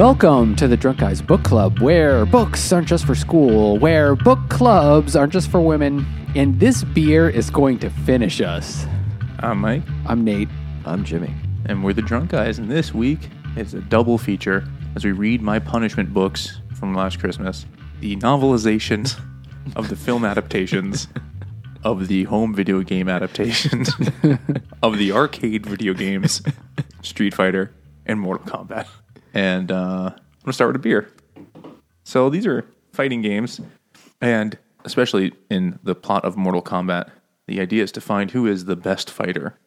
Welcome to the Drunk Guys Book Club, where books aren't just for school, where book clubs aren't just for women, and this beer is going to finish us. I'm Mike, I'm Nate. I'm Jimmy. and we're the Drunk Guys, and this week is a double feature as we read my punishment books from last Christmas, the novelizations of the film adaptations, of the home video game adaptations, of the arcade video games, Street Fighter, and Mortal Kombat. And uh, I'm gonna start with a beer. So these are fighting games, and especially in the plot of Mortal Kombat, the idea is to find who is the best fighter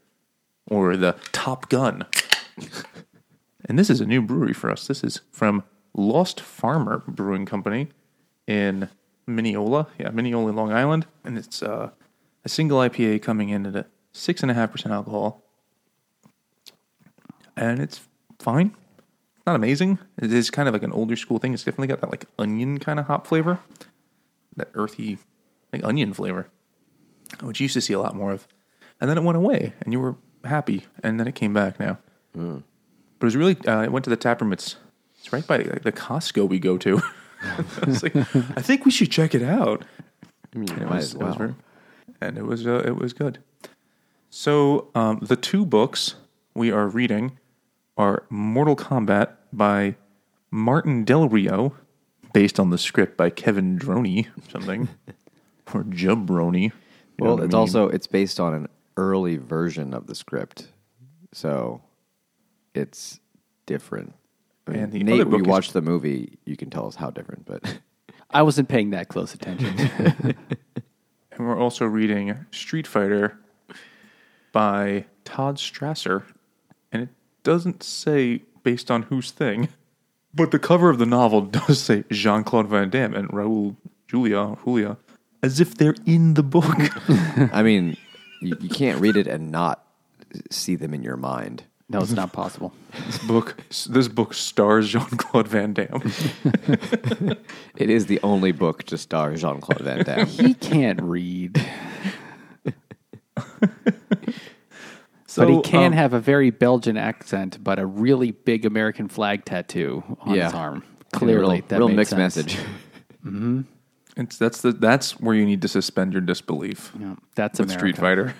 or the Top Gun. and this is a new brewery for us. This is from Lost Farmer Brewing Company in Mineola, yeah, Mineola, Long Island, and it's uh, a single IPA coming in at a six and a half percent alcohol, and it's fine. Not amazing. It is kind of like an older school thing. It's definitely got that like onion kind of hop flavor, that earthy, like onion flavor, which you used to see a lot more of. And then it went away, and you were happy, and then it came back now. But it was really. Uh, I went to the tap room. It's it's right by like, the Costco we go to. I was like, I think we should check it out. I mean, And it was, as it was very, and it was uh, it was good. So um, the two books we are reading are Mortal Kombat by Martin Del Rio, based on the script by Kevin Droney, something, or Jubroni. you well, what I it's mean? also it's based on an early version of the script, so it's different. I mean, And the Nate, other we book is- watched the movie. You can tell us how different, but I wasn't paying that close attention. And we're also reading Street Fighter by Todd Strasser. And it doesn't say based on whose thing, but the cover of the novel does say Jean Claude Van Damme and Raul Julia, Julia, as if they're in the book. I mean, you, you can't read it and not see them in your mind. no, it's not possible. this book, this book stars Jean Claude Van Damme. It is the only book to star Jean Claude Van Damme. He can't read, So, but he can um, have a very Belgian accent, but a really big American flag tattoo on Yeah. his arm. Clearly, real, that real mixed sense. message. It's that's the that's where you need to suspend your disbelief. Yeah, that's with America. Street Fighter.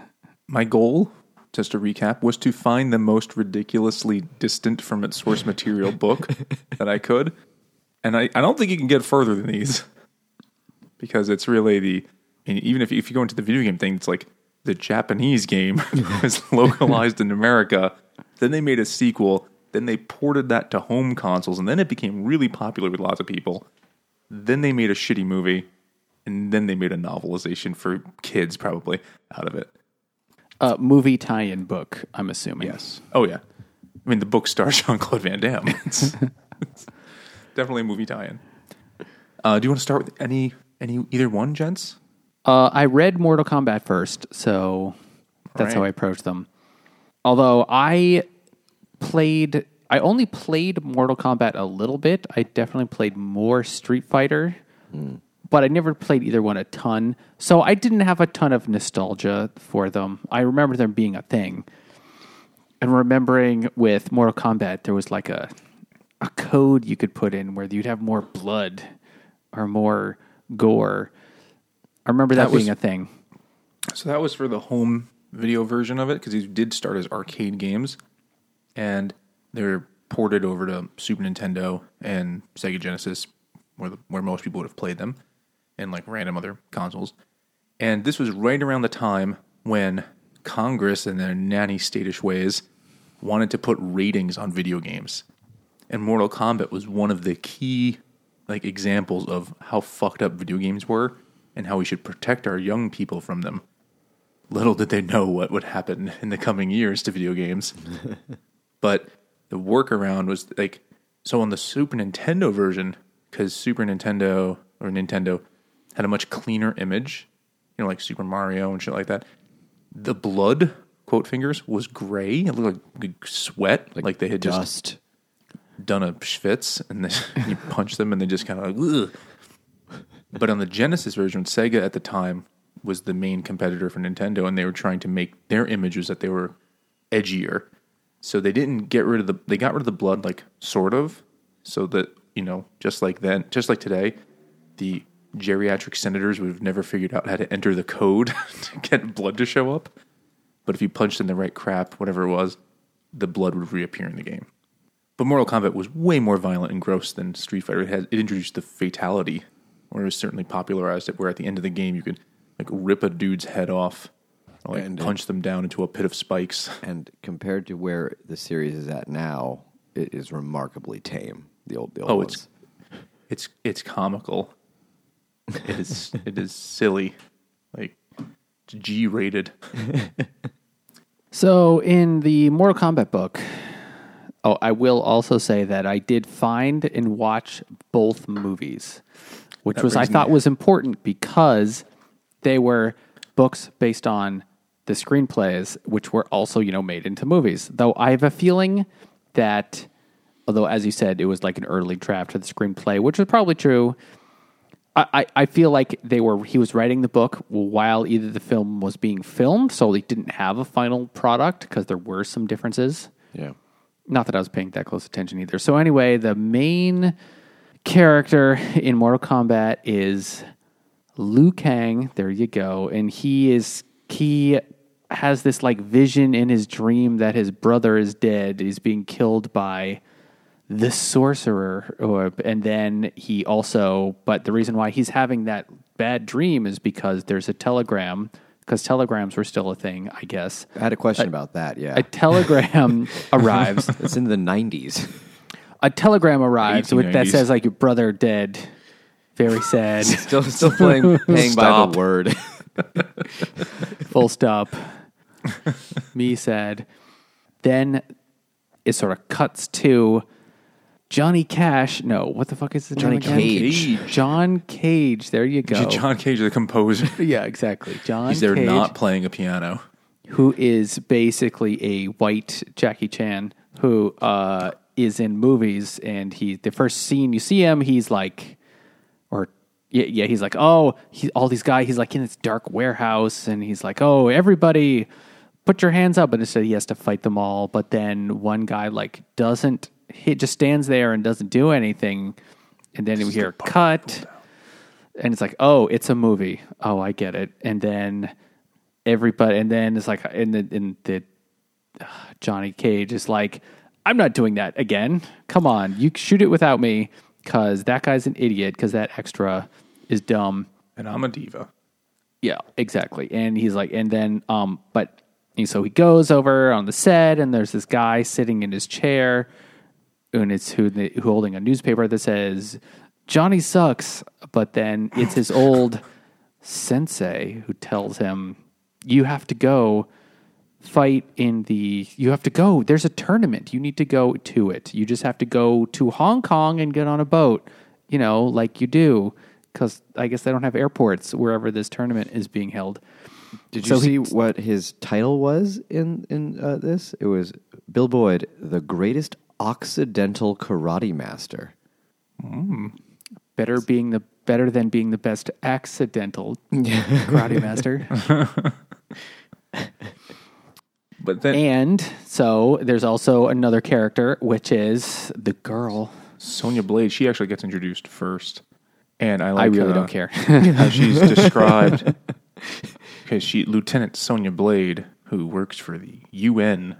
My goal, just to recap, was to find the most ridiculously distant from its source material book that I could. And I, I don't think you can get further than these. Because it's really the and even if if you go into the video game thing, it's like the Japanese game was localized in America. Then they made a sequel. Then they ported that to home consoles, and then it became really popular with lots of people. Then they made a shitty movie, and then they made a novelization for kids, probably out of it. Uh, movie tie-in book. I'm assuming. Yes. Oh yeah. I mean, the book stars Jean Claude Van Damme. It's, it's definitely a movie tie-in. Uh, do you want to start with any any either one, gents? Uh, I read Mortal Kombat first, so that's how I approached them. Although I played, I only played Mortal Kombat a little bit. I definitely played more Street Fighter, but I never played either one a ton. So I didn't have a ton of nostalgia for them. I remember them being a thing, and remembering with Mortal Kombat there was like a a code you could put in where you'd have more blood or more gore. I remember that, That was- being a thing. So that was for the home video version of it because he did start as arcade games, and they're ported over to Super Nintendo and Sega Genesis, where the, where most people would have played them, and like random other consoles. And this was right around the time when Congress, in their nanny statish ways, wanted to put ratings on video games, and Mortal Kombat was one of the key like examples of how fucked up video games were and how we should protect our young people from them. Little did they know what would happen in the coming years to video games. but the workaround was like so on the Super Nintendo version, because Super Nintendo or Nintendo had a much cleaner image, you know, like Super Mario and shit like that. The blood, quote fingers, was gray. It looked like, like sweat, like, they had just Dust. done a schwitz and then you punch them and they just kind of like, Ugh. But on the Genesis version, Sega at the time was the main competitor for Nintendo, and they were trying to make their images that they were edgier. So they didn't get rid of the they got rid of the blood like sort of, so that you know, just like then, just like today, the geriatric senators would have never figured out how to enter the code to get blood to show up. But if you punched in the right crap, whatever it was, the blood would reappear in the game. But Mortal Kombat was way more violent and gross than Street Fighter. It had it introduced the fatality, or it was certainly popularized it. Where at the end of the game, you could like rip a dude's head off, or like And, punch them down into a pit of spikes. And compared to where the series is at now, it is remarkably tame. The old, the old Oh, ones. it's it's it's comical. It is it is silly, like it's G rated. So in the Mortal Kombat book, oh, I will also say that I did find and watch both movies, which was I thought was important because they were books based on the screenplays, which were also you know made into movies. Though I have a feeling that, although as you said, it was like an early draft of the screenplay, which was probably true. I, I- I feel like they were he was writing the book while either the film was being filmed, so they didn't have a final product because there were some differences. yeah. Not that I was paying that close attention either. So anyway, the main character in Mortal Kombat is Liu Kang. There you go, and he is he has this like vision in his dream that his brother is dead. He's being killed by the sorcerer or, and then he also but the reason why he's having that bad dream is because there's a telegram because telegrams were still a thing i guess I had a question about that. Yeah. a telegram arrives it's in the 90s. A telegram arrives with, that 1890s. says like your brother dead very sad still, still playing, paying by Stop. the word. full stop me sad then it sort of cuts to johnny cash no what the fuck is the Johnny again? Cage. john cage there you go John Cage, the composer, Yeah, exactly. John he's there Cage, not playing a piano. who is basically a white Jackie Chan who uh, is in movies, and he the first scene you see him, he's like, or yeah, yeah, he's like, oh, he, all these guys, he's like in this dark warehouse, and he's like, oh, everybody, put your hands up, and instead he has to fight them all, but then one guy like doesn't, he just stands there and doesn't do anything, and then we hear cut and it's like, oh, it's a movie. Oh, I get it. And then everybody, and then it's like, in the in the uh, Johnny Cage is like, I'm not doing that again. Come on, you shoot it without me because that guy's an idiot because that extra is dumb. And I'm a diva. Yeah, exactly. And he's like, and then, um, but so he goes over on the set, and there's this guy sitting in his chair, and it's who, the, who holding a newspaper that says Johnny sucks. But then it's his old sensei who tells him, "You have to go." Fight in the you have to go. There's a tournament. You need to go to it. You just have to go to hong kong and get on a boat you know like you do because i guess they don't have airports wherever this tournament is being held. Did you So see he- what his title was in in uh, this? It was Bill Boyd, the greatest Occidental karate master. better being the better than being the best accidental karate master But then and so there's also another character which is the girl Sonya Blade, she actually gets introduced first, and I like. i really uh, don't care how she's described because she Lieutenant Sonya Blade, who works for the UN,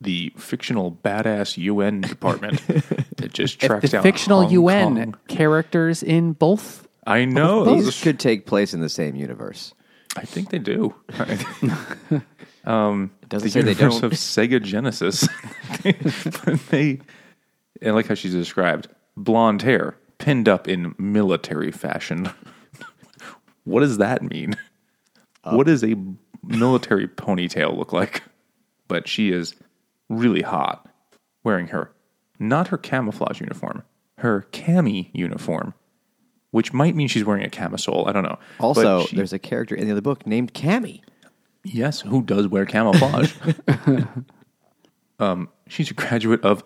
the fictional badass UN department that just tracks the down fictional Hong un Kong. characters in both I know. These could take place in the same universe. I think they do. Um, it doesn't the say they universe don't. of Sega Genesis. but they, I like how she's described: blonde hair, pinned up in military fashion. what does that mean? Uh, what does a military ponytail look like? But she is really hot, wearing her not her camouflage uniform, her cami uniform, which might mean she's wearing a camisole. I don't know. Also, she- there's a character in the other book named Cammy. Yes, who does wear camouflage? um, she's a graduate of.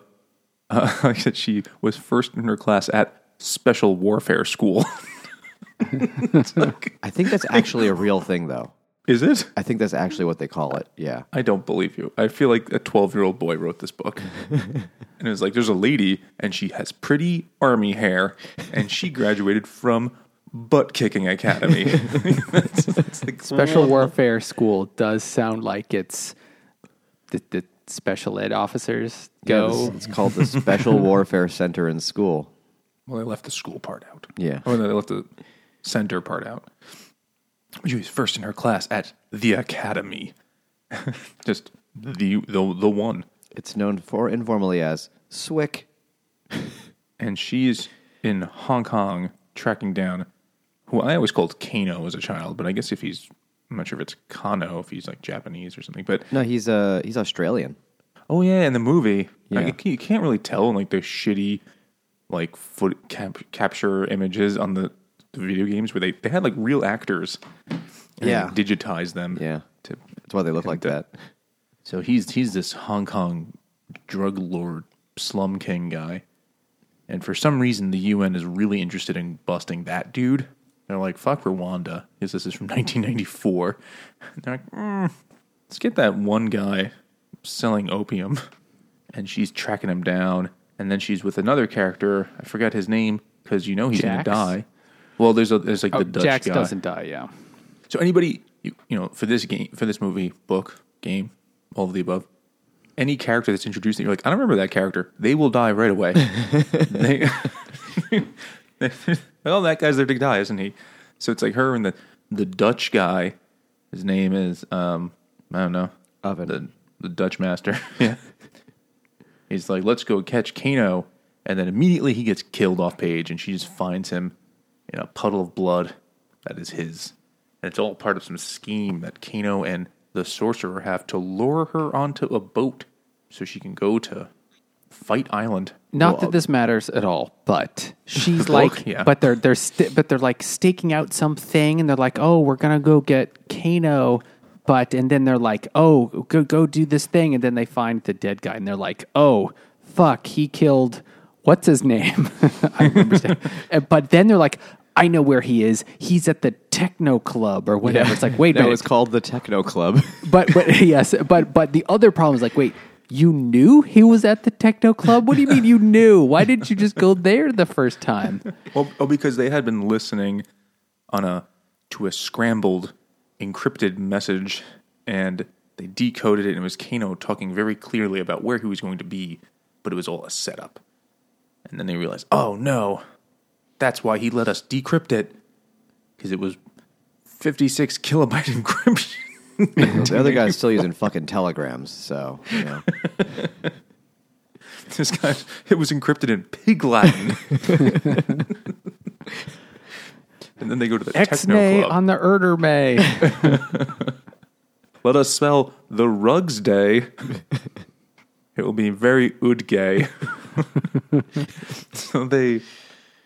Uh, like I said, she was first in her class at Special Warfare School. I think that's actually a real thing, though. Is it? I think that's actually what they call it. Yeah. I don't believe you. I feel like a 12 year old boy wrote this book. and it was like, there's a lady and she has pretty army hair and she graduated from Butt Kicking Academy. That's- that's like, Special Warfare School does sound like it's the, the special ed officers Yeah, go. this- it's called the Special Warfare Center in school. Well, they left the school part out. Yeah. Oh, or they left the center part out. She was first in her class at the academy. Just the, the the one. It's known for informally as SWIC. And she's in Hong Kong tracking down who I always called Kano as a child, but I guess if he's I'm not sure if it's Kano, if he's like Japanese or something. But No, he's uh he's Australian. oh yeah, in the movie, Yeah. like, you can't really tell in like the shitty like foot cap- capture images on the, the video games where they, they had like real actors. and they Yeah. digitized them. Yeah. To, That's why they look like that. so he's he's this Hong Kong drug lord slum king guy, and for some reason the UN is really interested in busting that dude. They're like, "Fuck Rwanda," because this is from 1994. They're like, mm, "Let's get that one guy selling opium," and she's tracking him down, and then she's with another character. I forgot his name because you know he's gonna die. Well, there's a there's like Oh, the Dutch Jax guy. doesn't die, yeah. So anybody, you, you know, for this game, for this movie, book, game, all of the above, any character that's introduced that you're like, I don't remember that character, they will die right away. they, well, that guy's there to die, isn't he? So it's like her and the the Dutch guy. His name is um, I don't know, Oven. the the Dutch master. yeah, he's like, let's go catch Kano, and then immediately he gets killed off page, and she just finds him in a puddle of blood that is his. And it's all part of some scheme that Kano and the sorcerer have to lure her onto a boat so she can go to Fight Island. Not Well, that this matters at all, but she's like, book, yeah. but they're they're st- but they're like staking out something, and they're like, oh, we're gonna go get Kano, but and then they're like, oh, go go do this thing, and then they find the dead guy, and they're like, oh, fuck, he killed what's his name? I remember, but then they're like. I know where he is. He's at the techno club or whatever. It's like, wait, a No, it's called the Techno Club. But but yes, but but the other problem is like, wait, you knew he was at the techno club? What do you mean you knew? Why didn't you just go there the first time? Well, oh, because they had been listening on a to a scrambled, encrypted message, and they decoded it, and it was Kano talking very clearly about where he was going to be, but it was all a setup. And then they realized, oh no, that's why he let us decrypt it because it was fifty six kilobyte encryption. the other guy's still using fucking telegrams, so you know. this guy, it was encrypted in pig Latin. and then they go to the techno club. on the Erder May. Let us spell the Rugs Day. it will be very ood gay. so they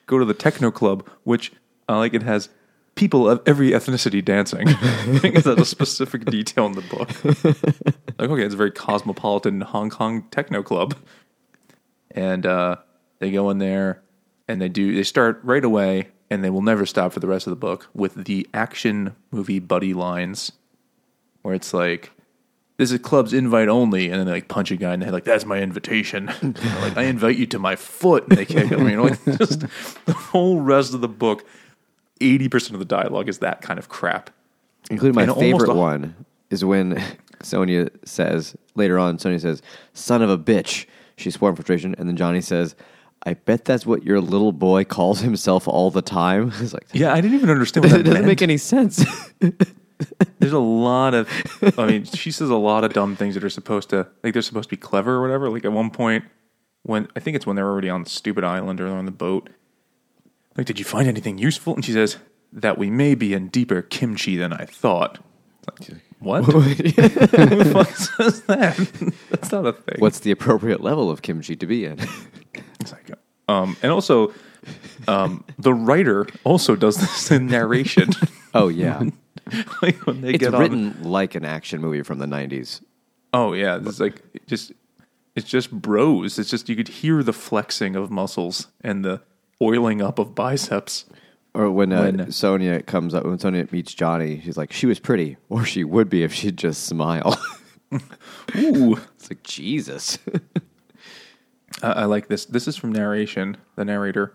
go to the techno club, which I like. It has people of every ethnicity dancing. I think that's a specific detail in the book. like, okay, it's a very cosmopolitan Hong Kong techno club, and uh, they go in there and they do. They start right away, and they will never stop for the rest of the book with the action movie buddy lines where it's like, "This is club's invite only," and then they like punch a guy in the head, like, "That's my invitation." Like, "I invite you to my foot," and they kick him. You know, like just the whole rest of the book, eighty percent of the dialogue is that kind of crap. Including my And favorite one is when Sonya says later on. Sonya says, "Son of a bitch." She swore frustration. and then Johnny says, "I bet that's what your little boy calls himself all the time." It's like, Yeah, I didn't even understand what it doesn't meant. make any sense. There's a lot of, I mean, she says a lot of dumb things that are supposed to, like, they're supposed to be clever or whatever. Like, at one point, when I think it's when they're already on the stupid island or on the boat, like, did you find anything useful? And she says, that we may be in deeper kimchi than I thought. What? Who the fuck says that? That's not a thing. What's the appropriate level of kimchi to be in? It's like, um, and also, um, the writer also does this in narration. oh yeah, like when they it's get on, written like an action movie from the '90s. Oh yeah, it's like it just it's just bros. It's just you could hear the flexing of muscles and the oiling up of biceps. Or when, uh, When- Sonya comes up, when Sonya meets Johnny, she's like, she was pretty, or she would be if she'd just smile. Ooh. it's like, Jesus. I I like this. This is from narration, the narrator.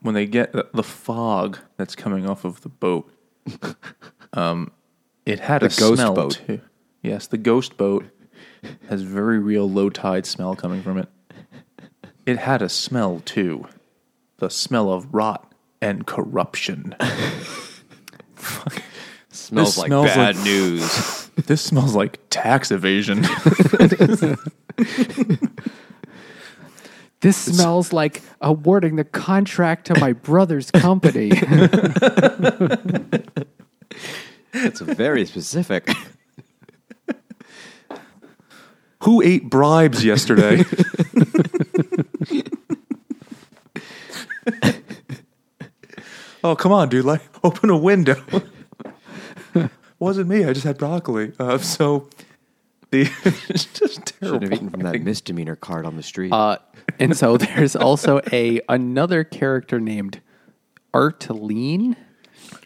When they get the, the fog that's coming off of the boat, um, it had The a ghost smell boat. too. Yes, the ghost boat has very real low tide smell coming from it. It had a smell too, the smell of rot and corruption. smells This like smells bad like- news. this smells like tax evasion. This smells like awarding the contract to my brother's company. it's very specific. Who ate bribes yesterday? oh, come on, dude. Like, open a window. Wasn't me. I just had broccoli. Uh, so, the it's just terrible. Should have eaten from that misdemeanor card on the street. uh, and so there's also a another character named Art Lean.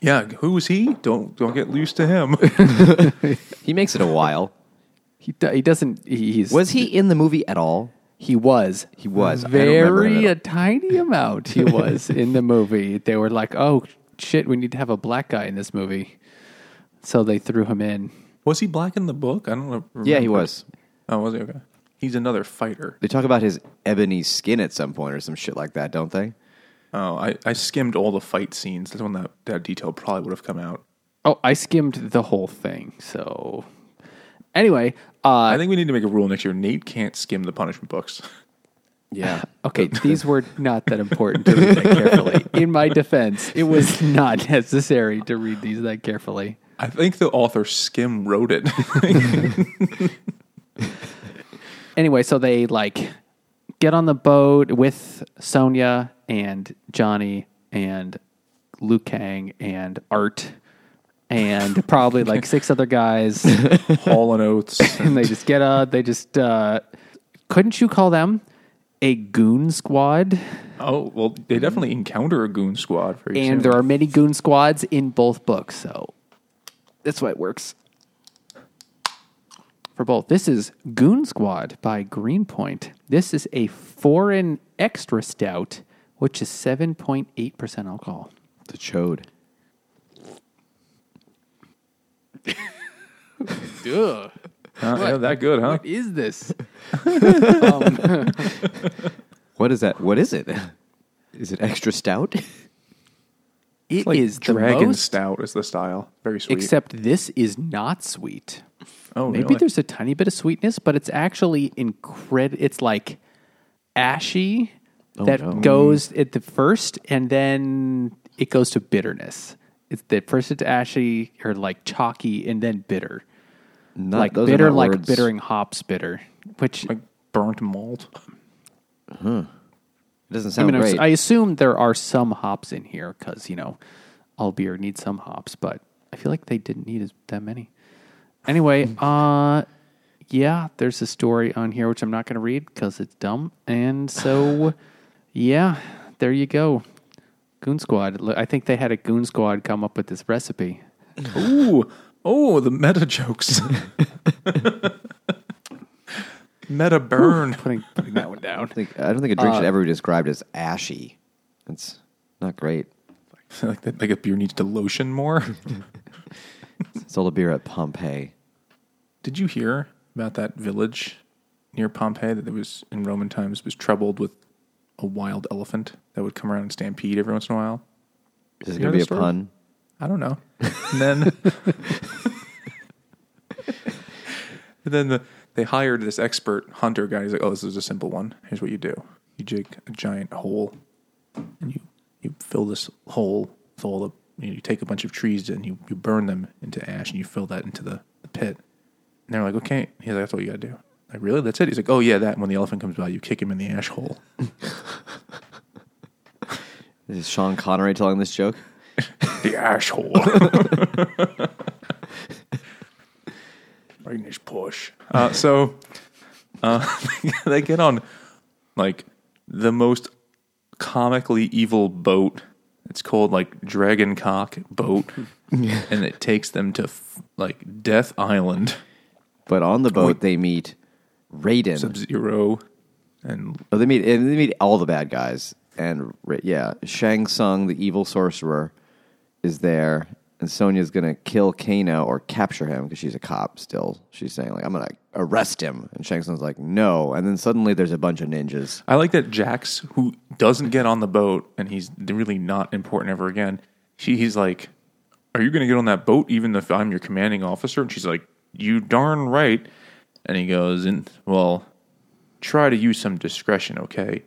Yeah, who was he? Don't don't get loose to him. he makes it a while. He, do- he doesn't. He's Was he in the movie at all? He was. He was. I don't remember him Very at a tiny amount. He was in the movie. They were like, "Oh shit, we need to have a black guy in this movie," so they threw him in. was he black in the book? I don't know. Yeah, he remember. was. Oh, was he? Okay. He's another fighter. They talk about his ebony skin at some point or some shit like that, don't they? Oh, I, I skimmed all the fight scenes. That's when that, that detail probably would have come out. Oh, I skimmed the whole thing. So anyway, uh, I think we need to make a rule next year. Nate can't skim the punishment books. Yeah. okay, these were not that important to read that carefully. In my defense, it was not necessary to read these that carefully. I think the author skim wrote it. anyway, so they like get on the boat with Sonya and Johnny and Liu Kang and Art and probably like six other guys. Hall and Oates. and they just get uh they just uh couldn't you call them a goon squad? Oh well, they definitely encounter a goon squad very And soon. there are many goon squads in both books, so that's why it works. For both. This is Goon Squad by Greenpoint. This is a foreign extra stout, which is 7.8% alcohol. The chode. Ugh. Huh? Yeah, that good, huh? What is this? Um, what is that? What is it? Is it extra stout? It Like is the dragon most, stout is the style. Very sweet. except this is not sweet. oh, Maybe really? there's a tiny bit of sweetness, but it's actually incredible. It's like ashy oh, that no. goes at the first, and then it goes to bitterness. It's the first it's ashy or like chalky, and then bitter, Not, like those are bitter, not like words. bittering hops, bitter. Which like burnt malt. It doesn't I sound mean, great. I assume there are some hops in here because you know all beer needs some hops, but I feel like they didn't need as, that many. Anyway, uh, yeah, there's a story on here which I'm not going to read because it's dumb, and so yeah, there you go. Goon Squad. I think they had a Goon Squad come up with this recipe. Ooh, oh, the meta jokes. meta burn. Putting putting that one down. I, think, I don't think a drink Uh, should ever be described as ashy. That's not great. like that, like a beer needs to lotion more. Sold a beer at Pompeii. Did you hear about that village near Pompeii that was in Roman times was troubled with a wild elephant that would come around and stampede every once in a while? Is this You going to be a story? pun? I don't know. And then, and then the, they hired this expert hunter guy. He's like, "Oh, this is a simple one. Here's what you do: you dig a giant hole, and you you fill this hole with all the. You, know, you take a bunch of trees and you, you burn them into ash, and you fill that into the, the pit. And they're like, "Okay." He's like, "That's all you got to do." Like, really? That's it? He's like, "Oh yeah, that." And when the elephant comes by, you kick him in the ash hole. Is Sean Connery telling this joke? the asshole. English push. Uh, so uh, they get on like the most comically evil boat It's called like Dragon Cock Boat, and it takes them to f- like Death Island, But on the boat, they meet Raiden. Sub Zero, and Oh, they meet and they meet all the bad guys, and yeah, Shang Tsung, the evil sorcerer, is there, and Sonya's gonna kill Kano or capture him because she's a cop still. She's saying like, "I'm gonna arrest him," and Shang Tsung's like, "No," and then suddenly there's a bunch of ninjas. I like that Jax, who doesn't get on the boat, and he's really not important ever again. She, he's like, "Are you going to get on that boat, even if I'm your commanding officer?" And she's like, "You darn right." And he goes, "And well, try to use some discretion, okay?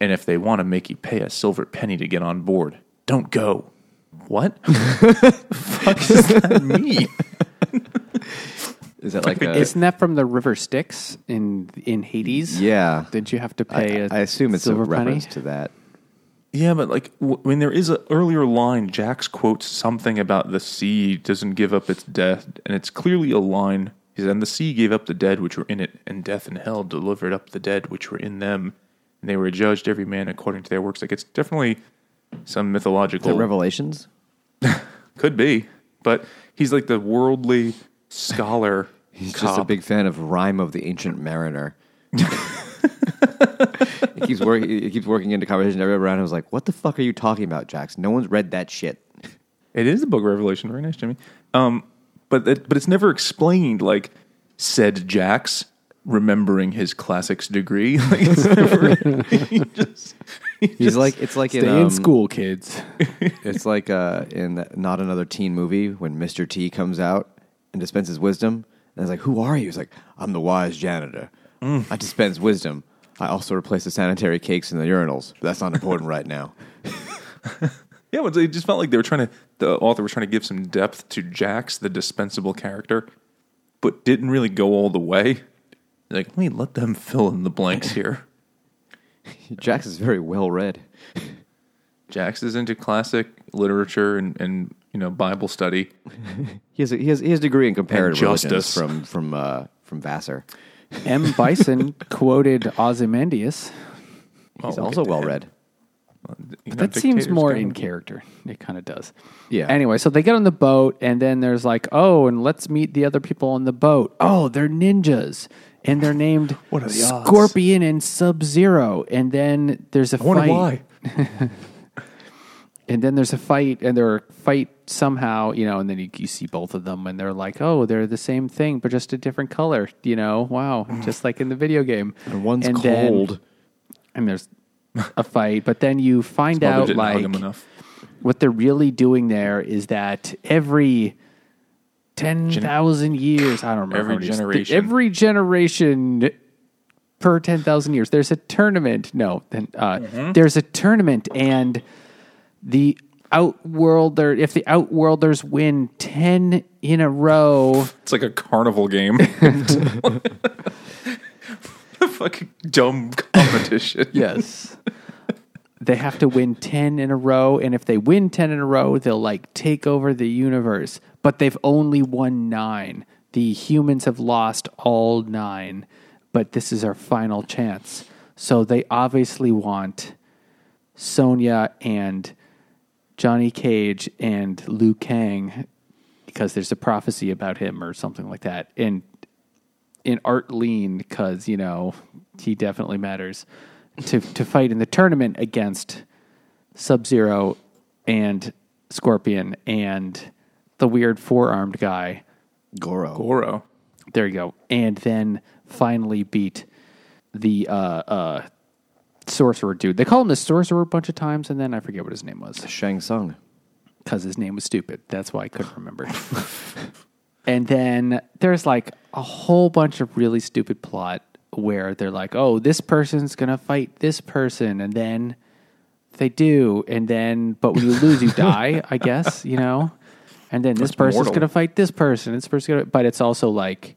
And if they want to make you pay a silver penny to get on board, don't go." What? fuck does that mean? Is that like a Isn't that from the River Styx in in Hades? yeah? Did you have to I pay a I assume it's a silver penny? reference to that. Yeah, but like w- when there is an earlier line, Jax quotes something about the sea doesn't give up its death, and it's clearly a line. He said, "And the sea gave up the dead which were in it, and death and hell delivered up the dead which were in them, and they were judged every man according to their works." Like it's definitely some mythological. it Revelations? Could be, but he's like the worldly scholar. He's just a big fan of Rhyme of the Ancient Mariner. he keeps working. He keeps working into conversation. Everyone around him was like, "What the fuck are you talking about, Jax? No one's read that shit." It is the book of Revelation. Very nice, Jimmy. Um, but it, but it's never explained. Like said Jax, remembering his classics degree. Like, it's never, he just, he He's just- like, it's like Stay in, in um, school, kids. It's like uh, in not another teen movie when Mr. T comes out and dispenses wisdom, and it's like, "Who are you?" He's like, "I'm the wise janitor. I dispense wisdom. I also replace the sanitary cakes in the urinals. But that's not important right now." Yeah. It just felt like they were trying to. The author was trying to give some depth to Jax, the dispensable character, but didn't really go all the way. Like, let me let them fill in the blanks here. Jax is very well read. Jax is into classic literature and, and you know Bible study. He has a, he has he has degree in comparative religions justice. from from uh, from Vassar. M. Bison quoted Ozymandias. He's Oh, also well read. You know, That seems more in character. It kind of does. Yeah. Anyway, so they get on the boat, and then there's like, oh, and let's meet the other people on the boat. Oh, they're ninjas, and they're named What are the odds? Scorpion and Sub Zero. And then there's a I fight. why. and then there's a fight and they're fight somehow you know and then you, you see both of them and they're like oh they're the same thing but just a different color you know wow mm. just like in the video game And one's then- cold. and there's a fight but then you find out like what they're really doing there is that every 10,000 years I don't remember Every generation. every generation per 10,000 years there's a tournament no then uh, Mm-hmm. there's a tournament and the outworlder if the outworlders win 10 in a row It's like a carnival game. fucking dumb competition. yes. They have to win 10 in a row and if they win 10 in a row they'll like take over the universe. But they've only won 9 the humans have lost all 9 but this is our final chance. So they obviously want Sonya and Johnny Cage and Liu Kang because there's a prophecy about him or something like that. And in Art Lean because you know he definitely matters to to fight in the tournament against Sub Zero and Scorpion and the weird four armed guy. Goro. Goro. There you go, and then finally beat the uh, uh, sorcerer dude. They call him the sorcerer a bunch of times, and then I forget what his name was Shang Tsung. because his name was stupid. That's why I couldn't remember. and then there's like a whole bunch of really stupid plot where they're like, oh, this person's going to fight this person. And then they do. And then, but when you lose, you die, I guess, you know? And then this That's person's going to fight this person. This person's going to, but it's also like,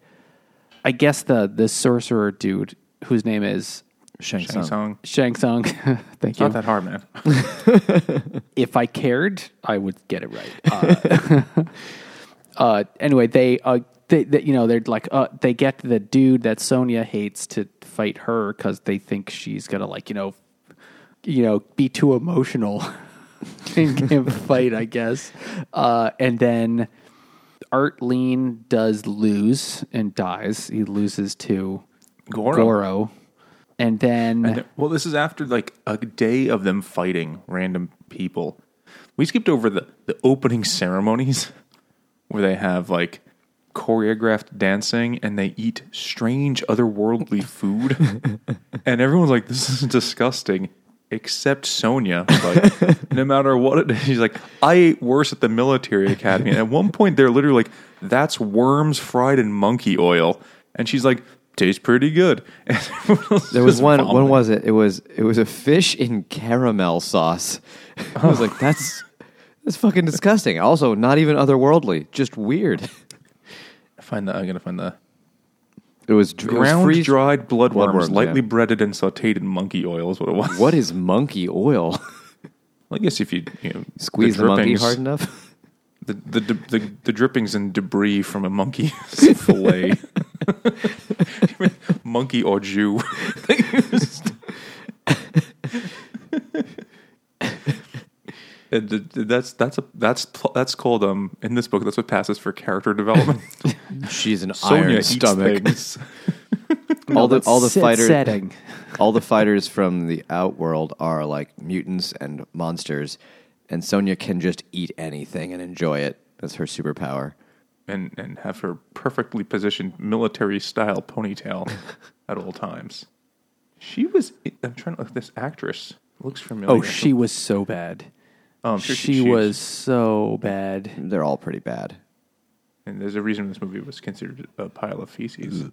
I guess the, the sorcerer dude whose name is Shang Shang Tsung. Tsung. Shang Tsung. Thank It's you not that hard, man. if I cared, I would get it right. Uh, uh, anyway, they, uh, they, they, you know, they're like, uh, they get the dude that Sonya hates to fight her because they think she's gonna like, you know, you know, be too emotional. in-game fight, I guess. Uh, and then Art Lean does lose and dies. He loses to Goro. Goro. And then And- well, this is after like a day of them fighting random people. We skipped over the, the opening ceremonies where they have like choreographed dancing and they eat strange otherworldly food. and everyone's like, this is disgusting. Except Sonya, like no matter what it is, she's like, I ate worse at the military academy. And at one point, they're literally like, "That's worms fried in monkey oil," and she's like, "Tastes pretty good." There was one. vomiting. When was it? It was it was a fish in caramel sauce. I was like, that's that's fucking disgusting. Also, not even otherworldly, just weird. Find the. I'm gonna find the It was, dr- it was ground freeze- dried bloodworms, Bloodworms, lightly yeah. breaded and sautéed in monkey oil is what it was. What is monkey oil? I guess if you, you know, Squeeze the, monkey drippings- hard enough. The, the the the the drippings and debris from a monkey fillet, monkey or jus. And th- th- that's that's a that's that's called um in this book that's what passes for character development. She's an Sonya iron stomach. things. all the all the fighters setting. all the fighters from the outworld are like mutants and monsters, and Sonya can just eat anything and enjoy it. That's her superpower. and and have her perfectly positioned military style ponytail at all times. She was. I'm trying to look. This actress looks familiar. Oh, she was so bad. Oh, I'm sure she she- was so bad. They're all pretty bad. And there's a reason this movie was considered a pile of feces.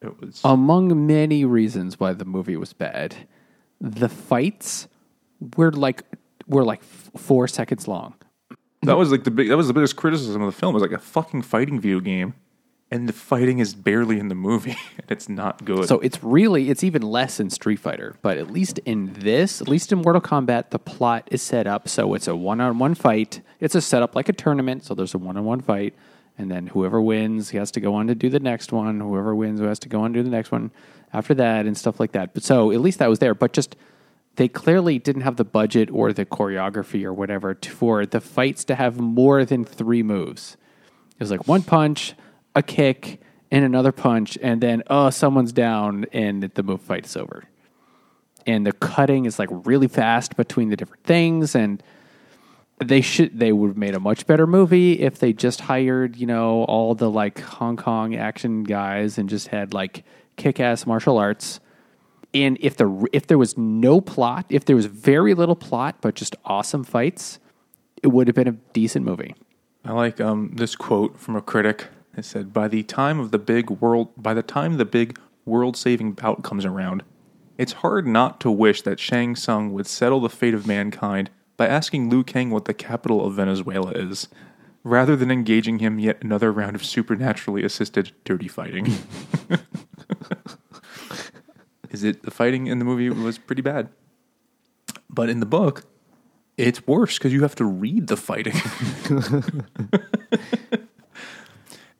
It was. Among many reasons why the movie was bad, the fights were like were like f- four seconds long. that was like the big. That was the biggest criticism of the film. It was like a fucking fighting video game, and the fighting is barely in the movie, and it's not good. So it's really it's even less in Street Fighter, but at least in this, at least in Mortal Kombat, the plot is set up so it's a one-on-one fight. It's a setup like a tournament, so there's a one-on-one fight, and then whoever wins, he has to go on to do the next one. Whoever wins, who has to go on to do the next one after that, and stuff like that. But so at least that was there, but just they clearly didn't have the budget or the choreography or whatever for the fights to have more than three moves. It was like one punch, a kick, and another punch, and then oh, someone's down, and the move fight's over. And the cutting is like really fast between the different things, and they should they would have made a much better movie if they just hired you know all the like Hong Kong action guys and just had like kick ass martial arts. And if the if there was no plot, if there was very little plot but just awesome fights, it would have been a decent movie. I like um, this quote from a critic. It said, "By the time of the big world, by the time the big world-saving bout comes around, it's hard not to wish that Shang Tsung would settle the fate of mankind by asking Liu Kang what the capital of Venezuela is, rather than engaging him yet another round of supernaturally assisted dirty fighting." is it the fighting in the movie was pretty bad, but in the book, it's worse because you have to read the fighting.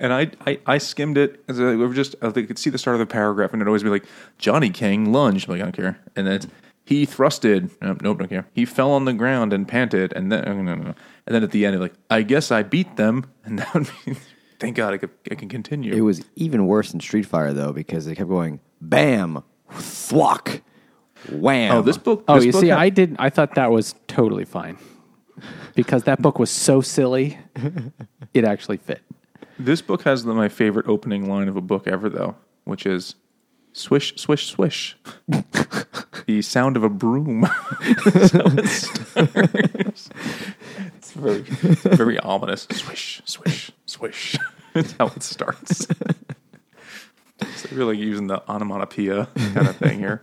and I, I, I skimmed it as I we just I could see the start of the paragraph, and it'd always be like Johnny King lunged. I'm like I don't care, and then it's, he thrusted. Nope, nope, don't care. He fell on the ground and panted, and then oh, no, no, no. and then at the end, it's like I guess I beat them, and that would be, thank God I, could, I can continue. It was even worse in Street Fighter though because they kept going bam, thwack, wham. oh, this book. Oh, this you book see, had- I didn't. I thought that was totally fine because that book was so silly. It actually fit. This book has the, my favorite opening line of a book ever, though, which is "swish, swish, swish." the sound of a broom. That's it starts. It's very, it's very ominous. Swish, swish, swish. That's how it starts. so really using the onomatopoeia kind of thing here.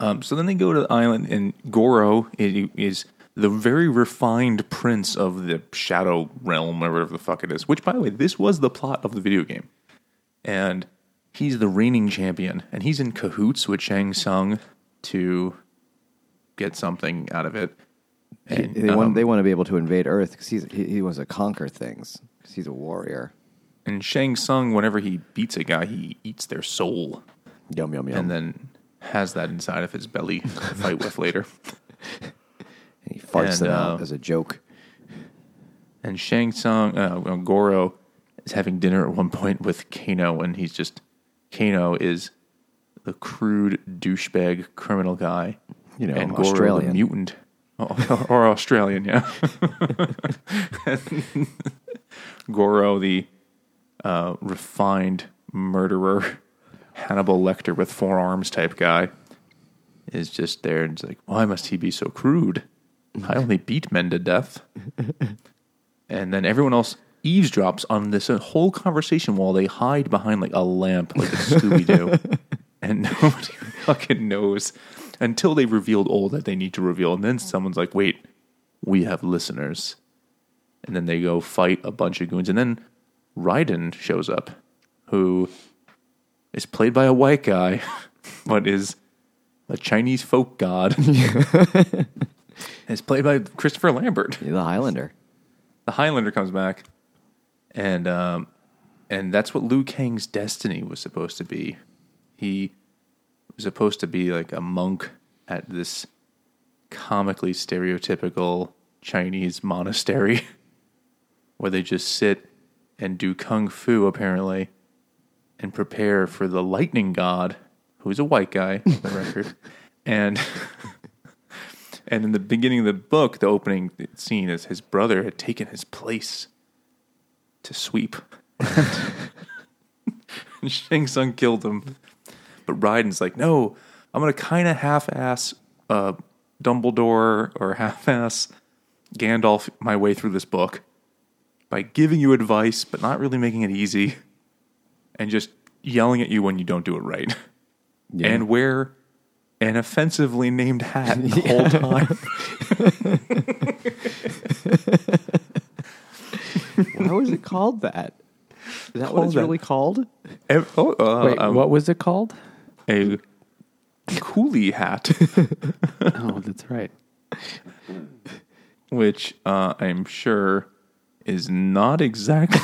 Um, so then they go to the island, and Goro i- is the very refined prince of the Shadow Realm, or whatever the fuck it is. Which, by the way, this was the plot of the video game, and he's the reigning champion, and he's in cahoots with Shang Tsung to get something out of it. And, they um, want they want to be able to invade Earth because he, he wants to conquer things because he's a warrior. and Shang Tsung, whenever he beats a guy, he eats their soul. Yum yum yum. and then has that inside of his belly to fight with later. And he farts And, them uh, out as a joke. And Shang Tsung, uh, well, Goro, is having dinner at one point with Kano, and he's just Kano is the crude douchebag criminal guy, You know, and Goro the Australian. mutant, oh, or Australian, yeah. Goro, the uh, refined murderer, Hannibal Lecter with four arms type guy, is just there and it's like, why must he be so crude? I only beat men to death. and then everyone else eavesdrops on this whole conversation while they hide behind like a lamp, like a Scooby Doo, and nobody fucking knows until they revealed all that they need to reveal. And then someone's like, "Wait, we have listeners," and then they go fight a bunch of goons, and then Raiden shows up, who is played by a white guy, but is a Chinese folk god. It's played by Christopher Lambert You're the Highlander. the Highlander comes back, and um, and that's what Liu Kang's destiny was supposed to be. He was supposed to be like a monk at this comically stereotypical Chinese monastery, where they just sit and do kung fu apparently, and prepare for the lightning god, who's a white guy, the record, and. And in the beginning of the book, the opening scene is his brother had taken his place to sweep. and Shang Tsung killed him. But Raiden's like, no, I'm going to kind of half ass uh, Dumbledore or half ass Gandalf my way through this book by giving you advice, but not really making it easy, and just yelling at you when you don't do it right. Yeah. And wear an offensively named hat the whole time. Why was it called that? Is that what Called it's that. really called? Ev- oh, uh, Wait, um, what was it called? a coolie hat, Oh, that's right. which uh, I'm sure is not exactly,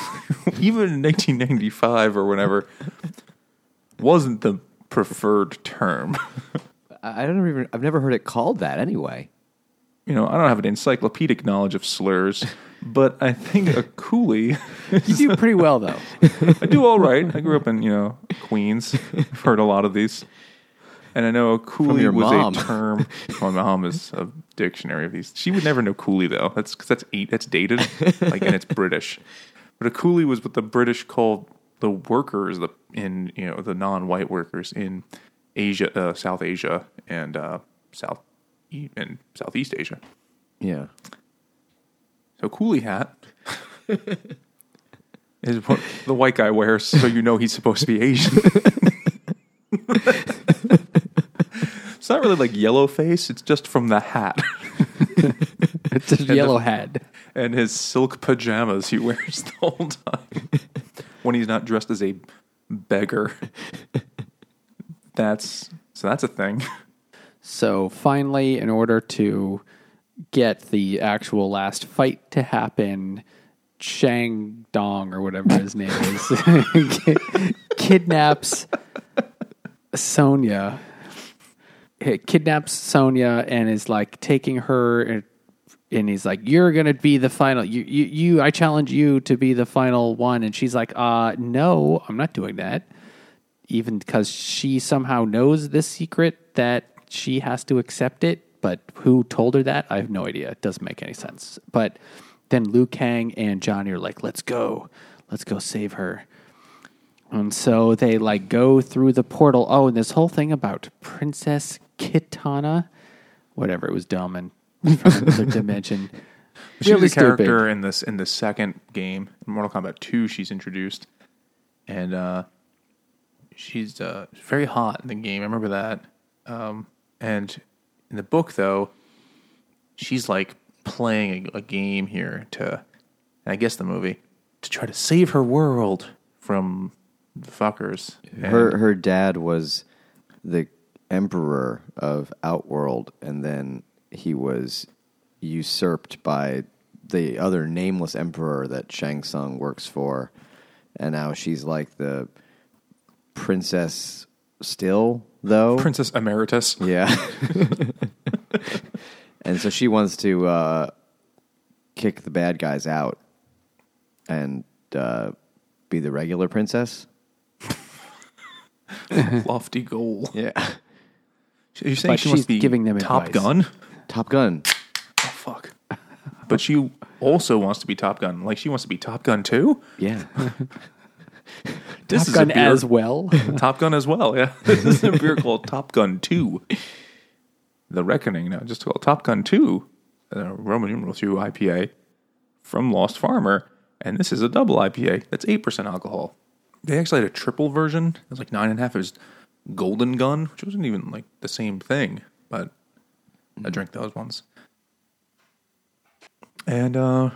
even in 1995 or whenever, wasn't the preferred term. I don't even. I've never heard it called that anyway. You know, I don't have an encyclopedic knowledge of slurs, but I think a coolie, You do pretty well though. I do all right. I grew up in, you know, Queens. I've heard a lot of these. And I know a coolie was mom. a term. My mom is a dictionary of these. She would never know coolie though. That's because that's eight. That's dated, like and it's British. But a coolie was what the British called the workers, the in you know the non-white workers in Asia, uh, South Asia, and uh, South E- and Southeast Asia. Yeah. So coolie hat is what the white guy wears, so you know he's supposed to be Asian. it's not really like yellow face; it's just from the hat It's a yellow hat. and his silk pajamas he wears the whole time when he's not dressed as a beggar. That's so that's a thing. So finally, in order to get the actual last fight to happen, Shang Dong or whatever his name is kidnaps Sonya. Kidnaps Sonya and is like taking her and, and he's like, "You're gonna be the final. You, you, you. I challenge you to be the final one." And she's like, "Uh, no, I'm not doing that." Even because she somehow knows this secret that she has to accept it. But who told her that? I have no idea. It doesn't make any sense. But then Liu Kang and Johnny are like, let's go. Let's go save her. And so they like go through the portal. Oh, and this whole thing about Princess Kitana, whatever, it was dumb and from another dimension. She's Really a character stupid. in this in the second game, in Mortal Kombat Two. She's introduced, and uh, she's uh, very hot in the game. I remember that. Um, and in the book, though, she's like playing a, a game here to, I guess the movie, to try to save her world from the fuckers. And- Her her dad was the emperor of Outworld, and then he was usurped by the other nameless emperor that Shang Tsung works for, and now she's like the princess still, though. Princess Emeritus. Yeah. and so she wants to uh, kick the bad guys out and uh, be the regular princess. Lofty goal. Yeah, Are you saying But she must she's be giving them Top advice. Gun? Top Gun. Oh fuck. But she also wants to be Top Gun. Like she wants to be Top Gun too. Yeah, This Top is Gun a beer, as well. Top Gun as well. Yeah, this is a beer called Top Gunn Two. The Reckoning now, just called Top Gunn Two, uh, Roman numeral two IPA from Lost Farmer, and this is a double IPA. That's eight percent alcohol. They actually had a triple version. It was like nine and a half. It was Golden Gun, which wasn't even like the same thing, but I drank those ones. And uh,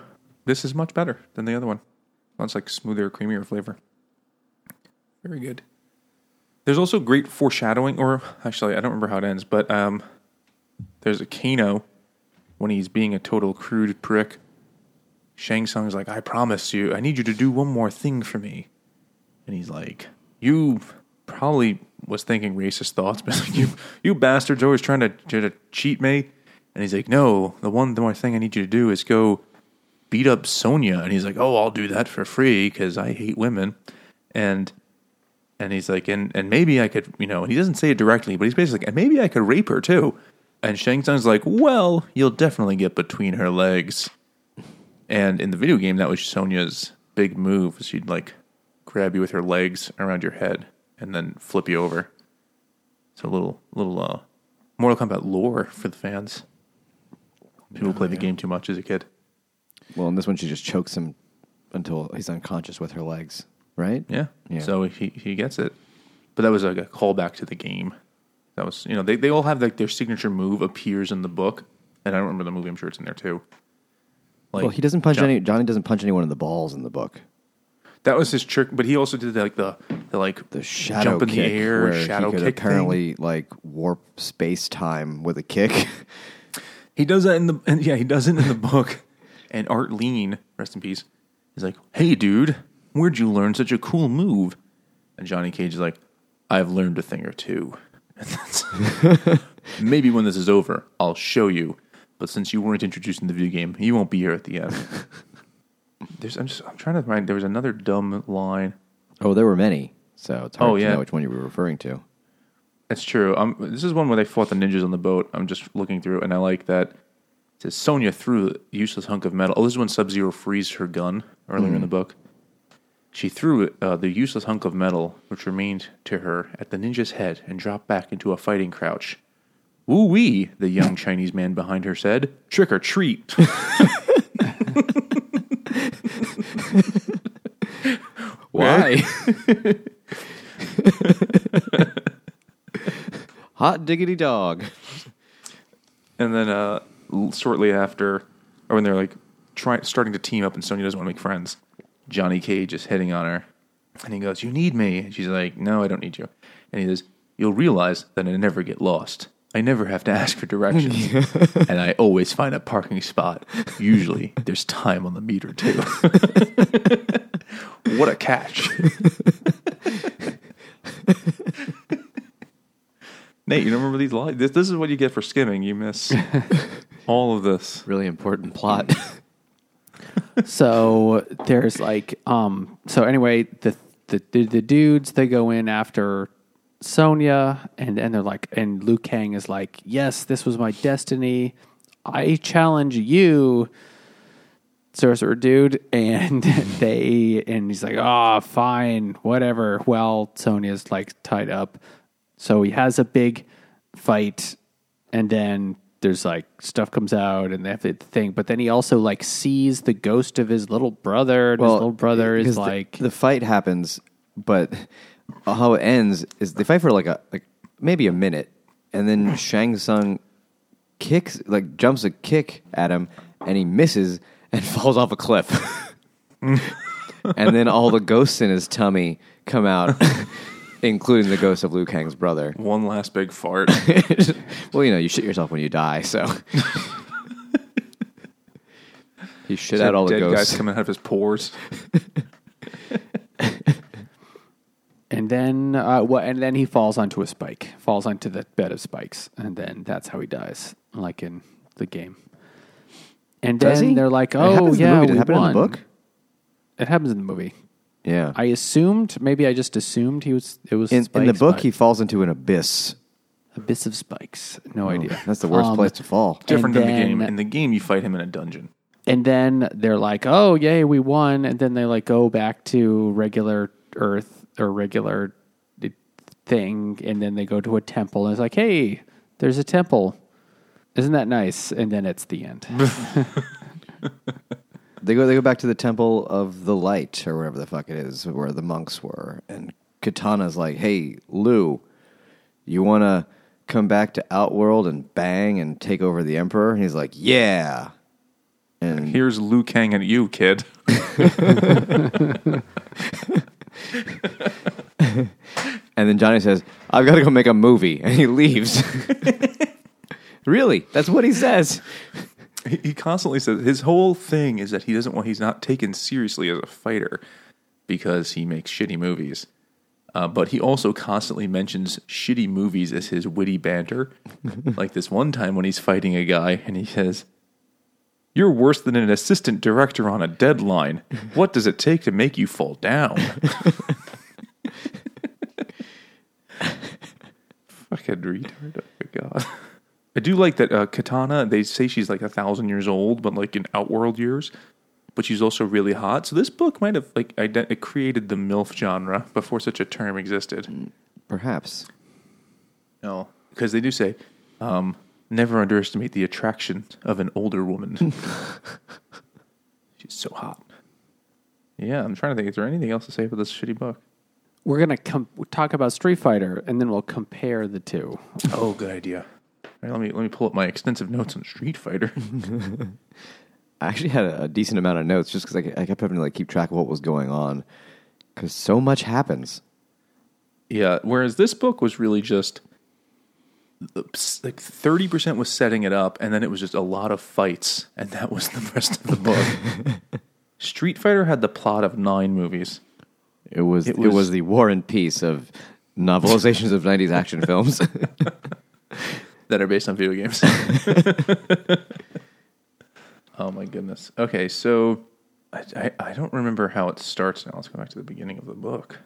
this is much better than the other one. It's like smoother, creamier flavor. Very good. There's also great foreshadowing, or actually, I don't remember how it ends, but um, there's a Kano when he's being a total crude prick. Shang Tsung's like, I promise you, I need you to do one more thing for me. And he's like, You probably was thinking racist thoughts, but like, you you bastards always trying to, to cheat me. And he's like, No, the one the more thing I need you to do is go beat up Sonya. And he's like, Oh, I'll do that for free because I hate women. And and he's like, and and maybe I could, you know, and he doesn't say it directly, but he's basically like, and maybe I could rape her too. And Shang Tsung's like, well, you'll definitely get between her legs. And in the video game, that was Sonya's big move. She'd like grab you with her legs around your head and then flip you over. It's a little little uh, Mortal Kombat lore for the fans. People play the game too much as a kid. well, in this one, she just chokes him until he's unconscious with her legs. Right? Yeah. Yeah. So he he gets it. But that was like a callback to the game. That was you know, they, they all have like their signature move appears in the book. And I don't remember the movie, I'm sure it's in there too. Like well, he doesn't punch John- any. Johnny doesn't punch anyone in the balls in the book. That was his trick, but he also did like the the like The shadow jump in kick, the air, shadow he could kick. apparently like warp space time with a kick. he does that in the and yeah, he does it in the book. And Art Lean, rest in peace, is like, "Hey, dude, where'd you learn such a cool move?" And Johnny Cage is like, "I've learned a thing or two. And that's- Maybe when this is over, I'll show you. But since you weren't introduced in the video game, you won't be here at the end." There's, I'm just, I'm trying to find. There was another dumb line. oh, there were many, so it's hard Oh, to yeah. know which one you were referring to. That's true. Um, this is one where they fought the ninjas on the boat. I'm just looking through, and I like that. It says Sonya threw a useless hunk of metal. Oh, this is when Sub Zero frees her gun earlier in the book. She threw uh, the useless hunk of metal, which remained to her, at the ninja's head and dropped back into a fighting crouch. Woo wee, the young Chinese man behind her said. Trick or treat. Why? Hot diggity dog. And then uh, shortly after, or when they're like trying, starting to team up, and Sonya doesn't want to make friends, Johnny Cage is hitting on her, and he goes, "You need me," and she's like, "No, I don't need you." And he says, "You'll realize that I never get lost. I never have to ask for directions, and I always find a parking spot. Usually, there's time on the meter too." what a catch! Nate, you don't remember these lines? This, this is what you get for skimming. You miss all of this. Really important plot. So there's like um so anyway the the the, the dudes they go in after Sonya and and they're like and Liu Kang is like yes this was my destiny. I challenge you sorcerer dude. And they and he's like oh fine whatever. Well Sonya's like tied up. So he has a big fight and then there's like stuff comes out and they have the thing but then he also like sees the ghost of his little brother and his little brother is the- like the, fight happens, but how it ends is they fight for like a like maybe a minute, and then Shang Tsung kicks like jumps a kick at him, and he misses and falls off a cliff. and then all the ghosts in his tummy come out, including the ghost of Liu Kang's brother. One last big fart. well, you know, you shit yourself when you die, so. he shit out all the dead ghosts. guys coming out of his pores. and then uh what and then he falls onto a spike falls onto the bed of spikes and then that's how he dies like in the game. And Does then he? they're like, It "Oh happens in the yeah, movie. Did it we happen in the won." book? It happens in the movie. Yeah. I assumed, maybe I just assumed he was. It was in, in the spikes, book, but- he falls into an abyss. abyss of spikes. No idea. That's the worst Um, place to fall. Different And in the game. In the game, you fight him in a dungeon. And then they're like, "Oh, yay, we won!" And then they like go back to regular Earth or regular thing, and then they go to a temple, and it's like, "Hey, there's a temple. Isn't that nice?" And then it's the end. They go. They go back to the Temple of the Light or whatever the fuck it is, where the monks were. And Kitana's like, "Hey, Lou, you want to come back to Outworld and bang and take over the Emperor?" And he's like, "Yeah." And Here's Liu Kang and you, kid. and then Johnny says, "I've got to go make a movie," and he leaves. really, that's what he says. He, he constantly says his whole thing is that he doesn't want. He's not taken seriously as a fighter because he makes shitty movies. Uh, but he also constantly mentions shitty movies as his witty banter. like this one time when he's fighting a guy and he says, You're worse than an assistant director on a deadline. What does it take to make you fall down? Fucking retard. Oh my god. I do like that uh, Kitana, they say she's like a thousand years old, but like in Outworld years. But she's also really hot. So this book might have like ident- it created the MILF genre before such a term existed. Perhaps. No, because they do say, um, never underestimate the attraction of an older woman. She's so hot. Yeah, I'm trying to think. Is there anything else to say about this shitty book? We're gonna com- talk about Street Fighter, and then we'll compare the two. Oh, good idea. Right, let me let me pull up my extensive notes on Street Fighter. I actually had a, a decent amount of notes just because I, I kept having to like keep track of what was going on because so much happens. yeah, whereas this book was really just like thirty percent was setting it up, and then it was just a lot of fights, and that was the rest of the book. Street Fighter had the plot of nine movies. It was It it was, was- the War and Peace of novelizations of '90s action films. that are based on video games. oh my goodness. Okay, so I, I, I don't remember how it starts now. Let's go back to the beginning of the book.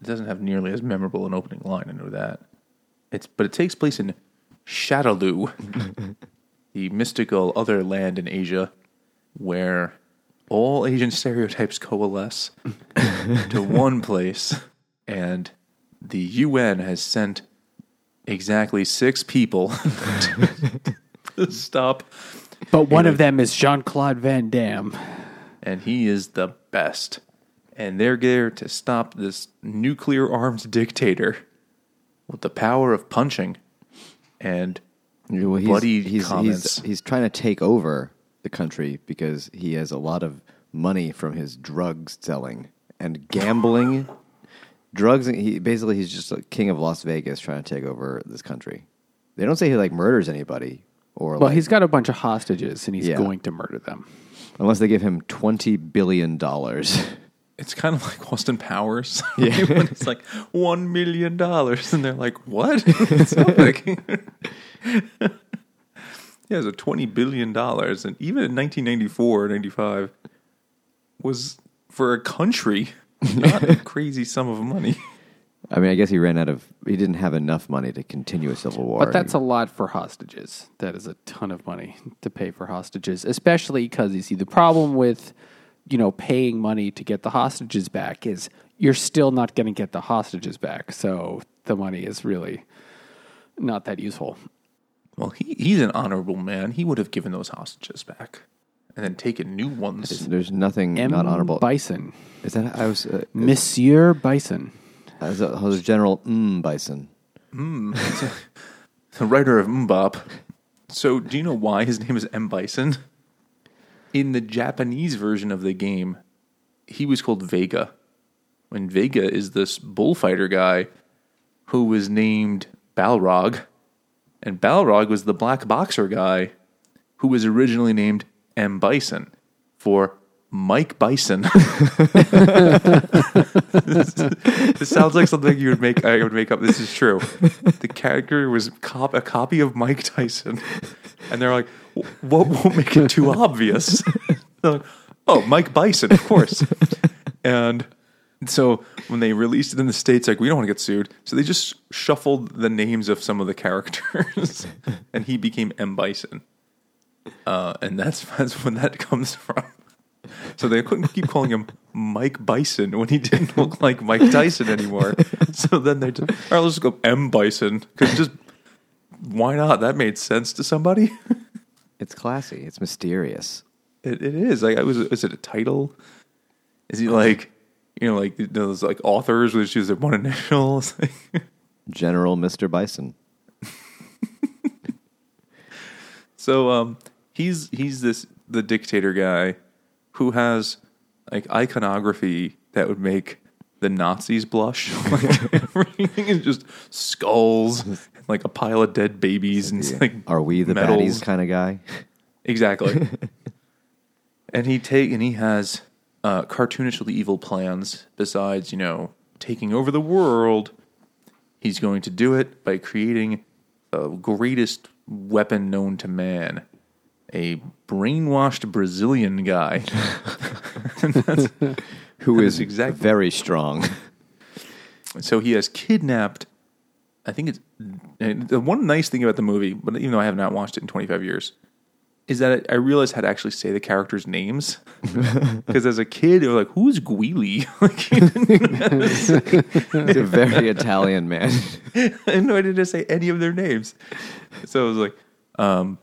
It doesn't have nearly as memorable an opening line. I know that. It's but it takes place in Shadaloo, the mystical other land in Asia, where all Asian stereotypes coalesce to one place, and the UN has sent exactly six people to stop, But one of them is Jean Claude Van Damme. and he is the best. And they're there to stop this nuclear armed dictator with the power of punching and Well, he's, Bloody he's, comments. He's, he's trying to take over the country because he has a lot of money from his drug selling and gambling. Drugs. He basically he's just a king of Las Vegas trying to take over this country. They don't say he like murders anybody or Well, like, he's got a bunch of hostages, and he's Yeah. going to murder them. unless they give him twenty billion dollars. it's kind of like Austin Powers. Yeah. when it's like one million dollars, and they're like, "What?" it's nothing. yeah, it's a twenty billion dollars, and even in 1994, 95 was for a country not a crazy sum of money. I mean, I guess he ran out of. He didn't have enough money to continue a civil war. But that's a lot for hostages. That is a ton of money to pay for hostages, especially because you see the problem with, you know, paying money to get the hostages back is you're still not going to get the hostages back. So the money is really not that useful. Well, he, he's an honorable man. He would have given those hostages back and then taken new ones. There's nothing M. not honorable. Bison, Is that I was? Uh, Monsieur Bison. as a, as a General mm, Bison. the writer of Mbop. So, do you know why his name is M. Bison? In the Japanese version of the game, he was called Vega. When Vega is this bullfighter guy who was named Balrog, and Balrog was the black boxer guy who was originally named M. Bison for Mike Bison. this sounds like something you would make. I would make up. This is true. The character was cop, a copy of Mike Tyson, and they're like, "What won't make it too obvious?" Like, oh, Mike Bison, of course. and so when they released it in the states, like we don't want to get sued, so they just shuffled the names of some of the characters, and he became M Bison. Uh, and that's that's when that comes from. So they couldn't keep calling him Mike Bison when he didn't look like Mike Tyson anymore. So then they just, all right, let's just go M Bison because just why not? That made sense to somebody. It's classy. It's mysterious. It, it is like, I was is it a title? Is he like, you know, like those like authors which use their one initial? General Mr. Bison. So um, he's he's this the dictator guy who has like iconography that would make the Nazis blush. like everything is just skulls, and, like a pile of dead babies, and it's like Are we the medals. baddies kind of guy? Exactly. and he take and he has uh, cartoonishly evil plans. Besides, you know, taking over the world, he's going to do it by creating the greatest weapon known to man. A brainwashed Brazilian guy. Who is is exact- very strong. So he has kidnapped. I think it's the one nice thing about the movie, but even though I have not watched it in 25 years, is that I realized how to actually say the characters' names. Because as a kid, they were like, "Who's Guili?" like, He's a very Italian man. I had no idea to say any of their names. So I was like, um,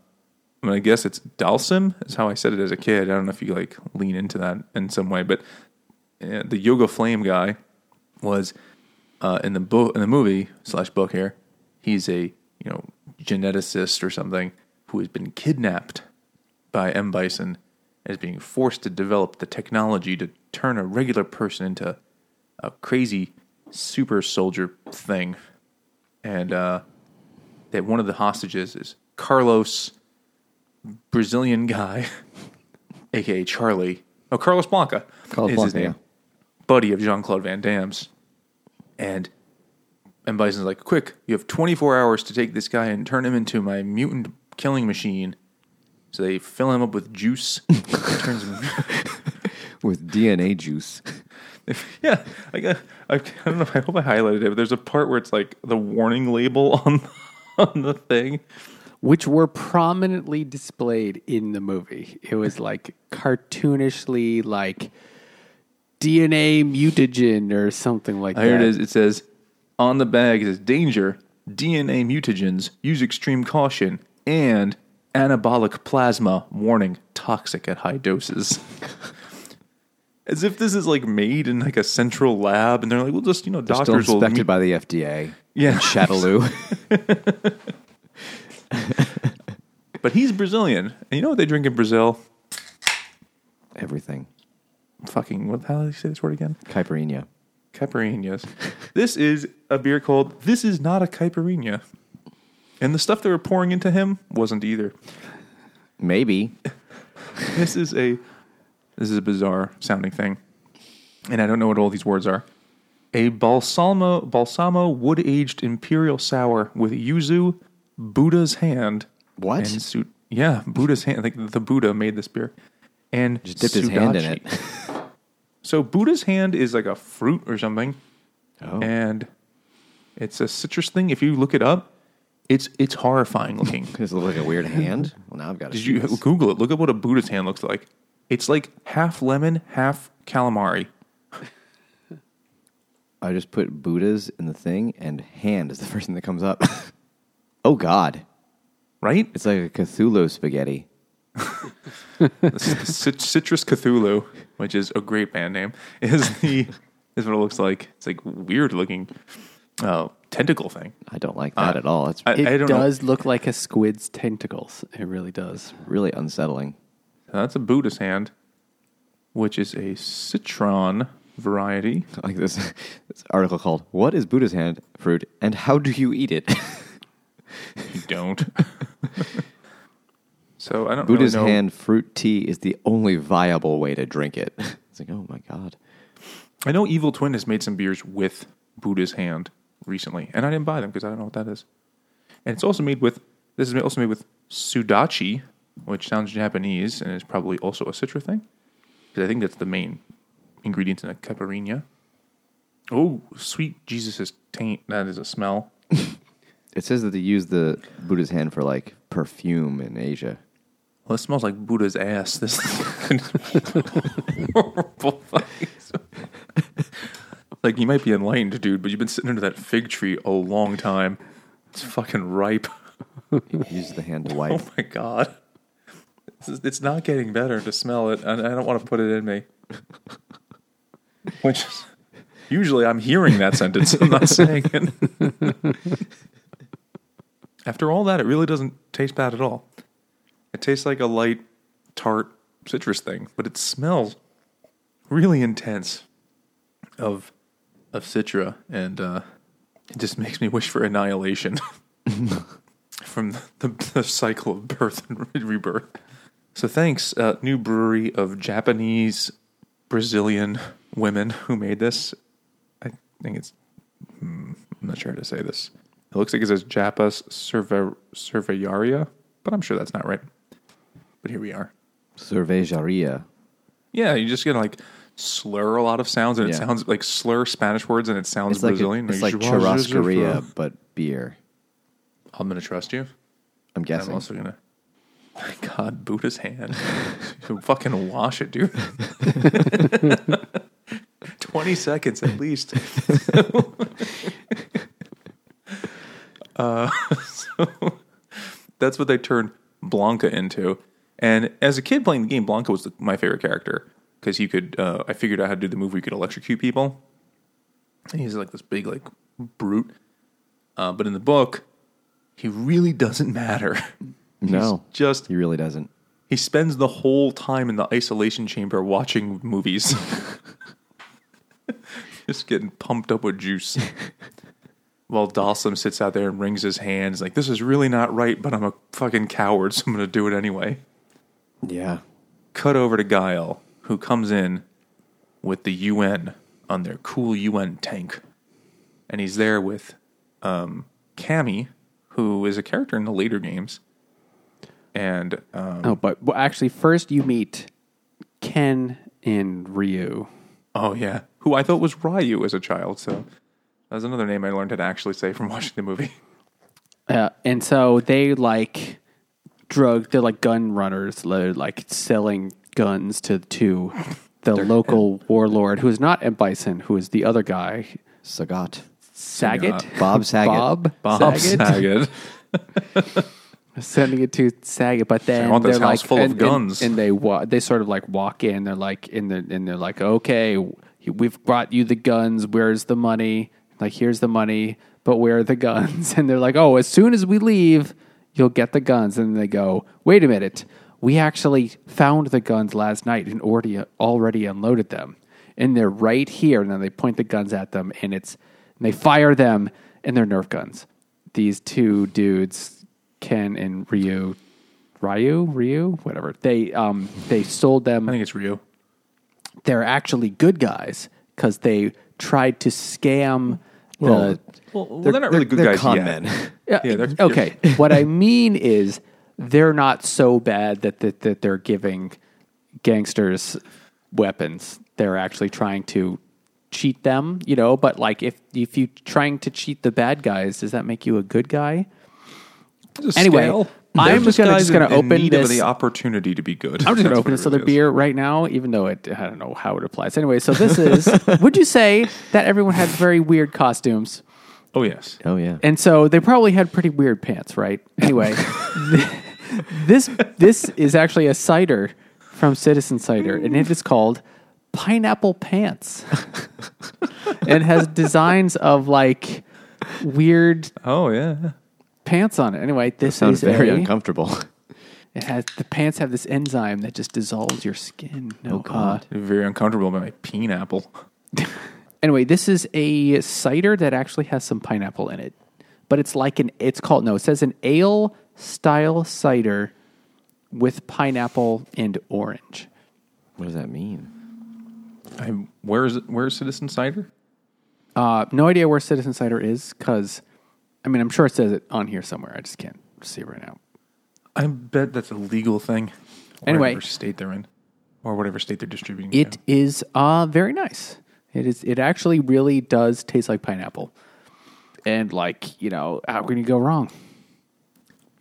I, guess it's Dalsim is how I said it as a kid. I don't know if you like lean into that in some way, but uh, the Yoga Flame guy was uh, in the book in the movie slash book here. He's a you know geneticist or something who has been kidnapped by M Bison is being forced to develop the technology to turn a regular person into a crazy super soldier thing and uh, that one of the hostages is Carlos, Brazilian guy, aka Charlie. Oh, Carlos Blanka Carlos is his Blanka, name, buddy of Jean Claude Van Damme's, and and Bison's like, "Quick, you have 24 hours to take this guy and turn him into my mutant killing machine." So they fill him up with juice, turns him. with DNA juice. Yeah, I, got, I, I don't know. I hope I highlighted it. But there's a part where it's like the warning label on on the thing. Which were prominently displayed in the movie. It was like cartoonishly like DNA mutagen or something like oh, that. Here that. it is. It says on the bag. It says danger: DNA mutagens. Use extreme caution and anabolic plasma. Warning: toxic at high doses. As if this is like made in like a central lab, and they're like, "Well, just you know, Still doctors will." inspected meet- by the FDA. Yeah. In. but he's Brazilian, and you know what they drink in Brazil? Everything. Fucking what the hell did you say this word again? Caipirinha. Caipirinhas. this is a beer called This is not a Caipirinha. And the stuff they were pouring into him wasn't either. Maybe. This is a this is a bizarre sounding thing. And I don't know what all these words are. A balsamo balsamo wood aged imperial sour with yuzu, Buddha's hand. What? And su- yeah, Buddha's hand. Like the Buddha made this beer. And Just dipped his hand in it. So Buddha's hand is like a fruit or something. Oh. and it's a citrus thing. If you look it up, it's it's horrifying looking. Does it look like a weird hand? Well, now I've got to Did you Google it? Look up what a Buddha's hand looks like. It's like half lemon, half calamari. I just put Buddhas in the thing, and hand is the first thing that comes up. oh, God. Right? It's like a Cthulhu spaghetti. Cit- Citrus Cthulhu, which is a great band name, is the is what it looks like. It's like weird looking uh, tentacle thing. I don't like that Uh, at all. It's I, it I don't does look like a squid's tentacles. It really does. really unsettling. That's a Buddha's hand, which is a citron variety. Like this, this article called "What is Buddha's hand fruit and how do you eat it?" You don't. so I don't know. Buddha's really know. hand fruit tea is the only viable way to drink it. It's like, oh my god, I know Evil Twin has made some beers with Buddha's hand recently, and I didn't buy them because I don't know what that is. And it's also made with this is also made with sudachi, which sounds Japanese and is probably also a citra thing. Because I think that's the main ingredient in a caipirinha. Oh, sweet Jesus' taint. That is a smell. It says that they use the Buddha's hand for like perfume in Asia. Well, it smells like Buddha's ass. This horrible like you might be enlightened, dude, but you've been sitting under that fig tree a long time. It's fucking ripe. Use the hand to wipe. Oh my god, is- it's not getting better to smell it. and I don't want to put it in me. Which is, usually I'm hearing that sentence. I'm not saying it. After all that, it really doesn't taste bad at all. It tastes like a light, tart citrus thing, but it smells really intense of of citra, and uh, it just makes me wish for annihilation from the, the cycle of birth and rebirth. So thanks, uh, new brewery of Japanese Brazilian women who made this. I think it's hmm, I'm not sure how to say this. It looks like it says Japas Cerve- Cervejaria, but I'm sure that's not right. But here we are. Cervejaria. Yeah, you just gonna like slur a lot of sounds, and it Yeah. sounds like slur Spanish words, and it sounds It's like Brazilian. it's Like, churrascaria, but beer. I'm gonna trust you. I'm guessing. I'm also gonna. My God, Buddha's hand. Fucking wash it, dude. Twenty seconds at least. uh, so that's what they turned Blanka into. And as a kid playing the game, Blanka was the, my favorite character because he could. Uh, I figured out how to do the move where you could electrocute people. And he's like this big, like brute. Uh, but in the book, he really doesn't matter. no, just he really doesn't. he spends the whole time in the isolation chamber watching movies. just getting pumped up with juice. While Dawson sits out there and wrings his hands like, this is really not right, but I'm a fucking coward, so I'm going to do it anyway. Yeah. Cut over to Guile, who comes in with the UN on their cool UN tank. And he's there with um, Cammy, who is a character in the later games. And um, Oh, but well, actually, first you meet Ken and Ryu. Oh yeah, who I thought was Ryu as a child. So that's another name I learned how to actually say from watching the movie. Uh, and so they like drug, they're like gun runners, they're like selling guns to, to the local warlord who is not Ed Bison, who is the other guy, Sagat. Saget. Bob Saget. Bob, Bob Saget. Saget. sending it to Saget, but then I want this they're house like, full of and, and- and, they wa- they sort of like walk in. They're like in the and they're like, okay, we've brought you the guns. Where's the money? Like, here's the money, but where are the guns? And they're like, oh, as soon as we leave, you'll get the guns. And they go, wait a minute, we actually found the guns last night and already already unloaded them, and they're right here. And then they point the guns at them, and it's and they fire them, and they're Nerf guns. These two dudes, Ken and Ryu, Ryu, Ryu, whatever. They um they sold them I think it's Ryu. they're actually good guys because they tried to scam Well, the. Well, they're, not really good they're guys con yet. men. Yeah, yeah, they're- okay. what I mean is, they're not so bad that, that that they're giving gangsters weapons. They're actually trying to cheat them, you know. But like, if if you trying to cheat the bad guys, does that make you a good guy? Anyway, Scale. I'm just gonna- just gonna in- in open need of this- the opportunity to be good. I'm just gonna open what this it other is. beer right now, even though it, I don't know how it applies. Anyway, so this is, would you say that everyone had very weird costumes? Oh yes. Oh yeah. And so they probably had pretty weird pants, right? Anyway, this, this is actually a cider from Citizen Cider, and it is called Pineapple Pants. and has designs of like weird Oh yeah. Pants on it. Anyway, this Sounds is very a, uncomfortable. It has the pants have this enzyme that just dissolves your skin. No, Oh, God. Very uncomfortable by my pineapple. Anyway, this is a cider that actually has some pineapple in it, but it's like an it's called no, it says an ale style cider with pineapple and orange. what does that mean? I, where is it? Where is Citizen Cider? Uh, no idea where Citizen Cider is because, I mean, I'm sure it says it on here somewhere. I just can't see it right now. I bet that's a legal thing. Anyway. whatever state they're in, or whatever state they're distributing. It to. is uh, very nice. It is. It actually really does taste like pineapple, and like you know, how can you go wrong?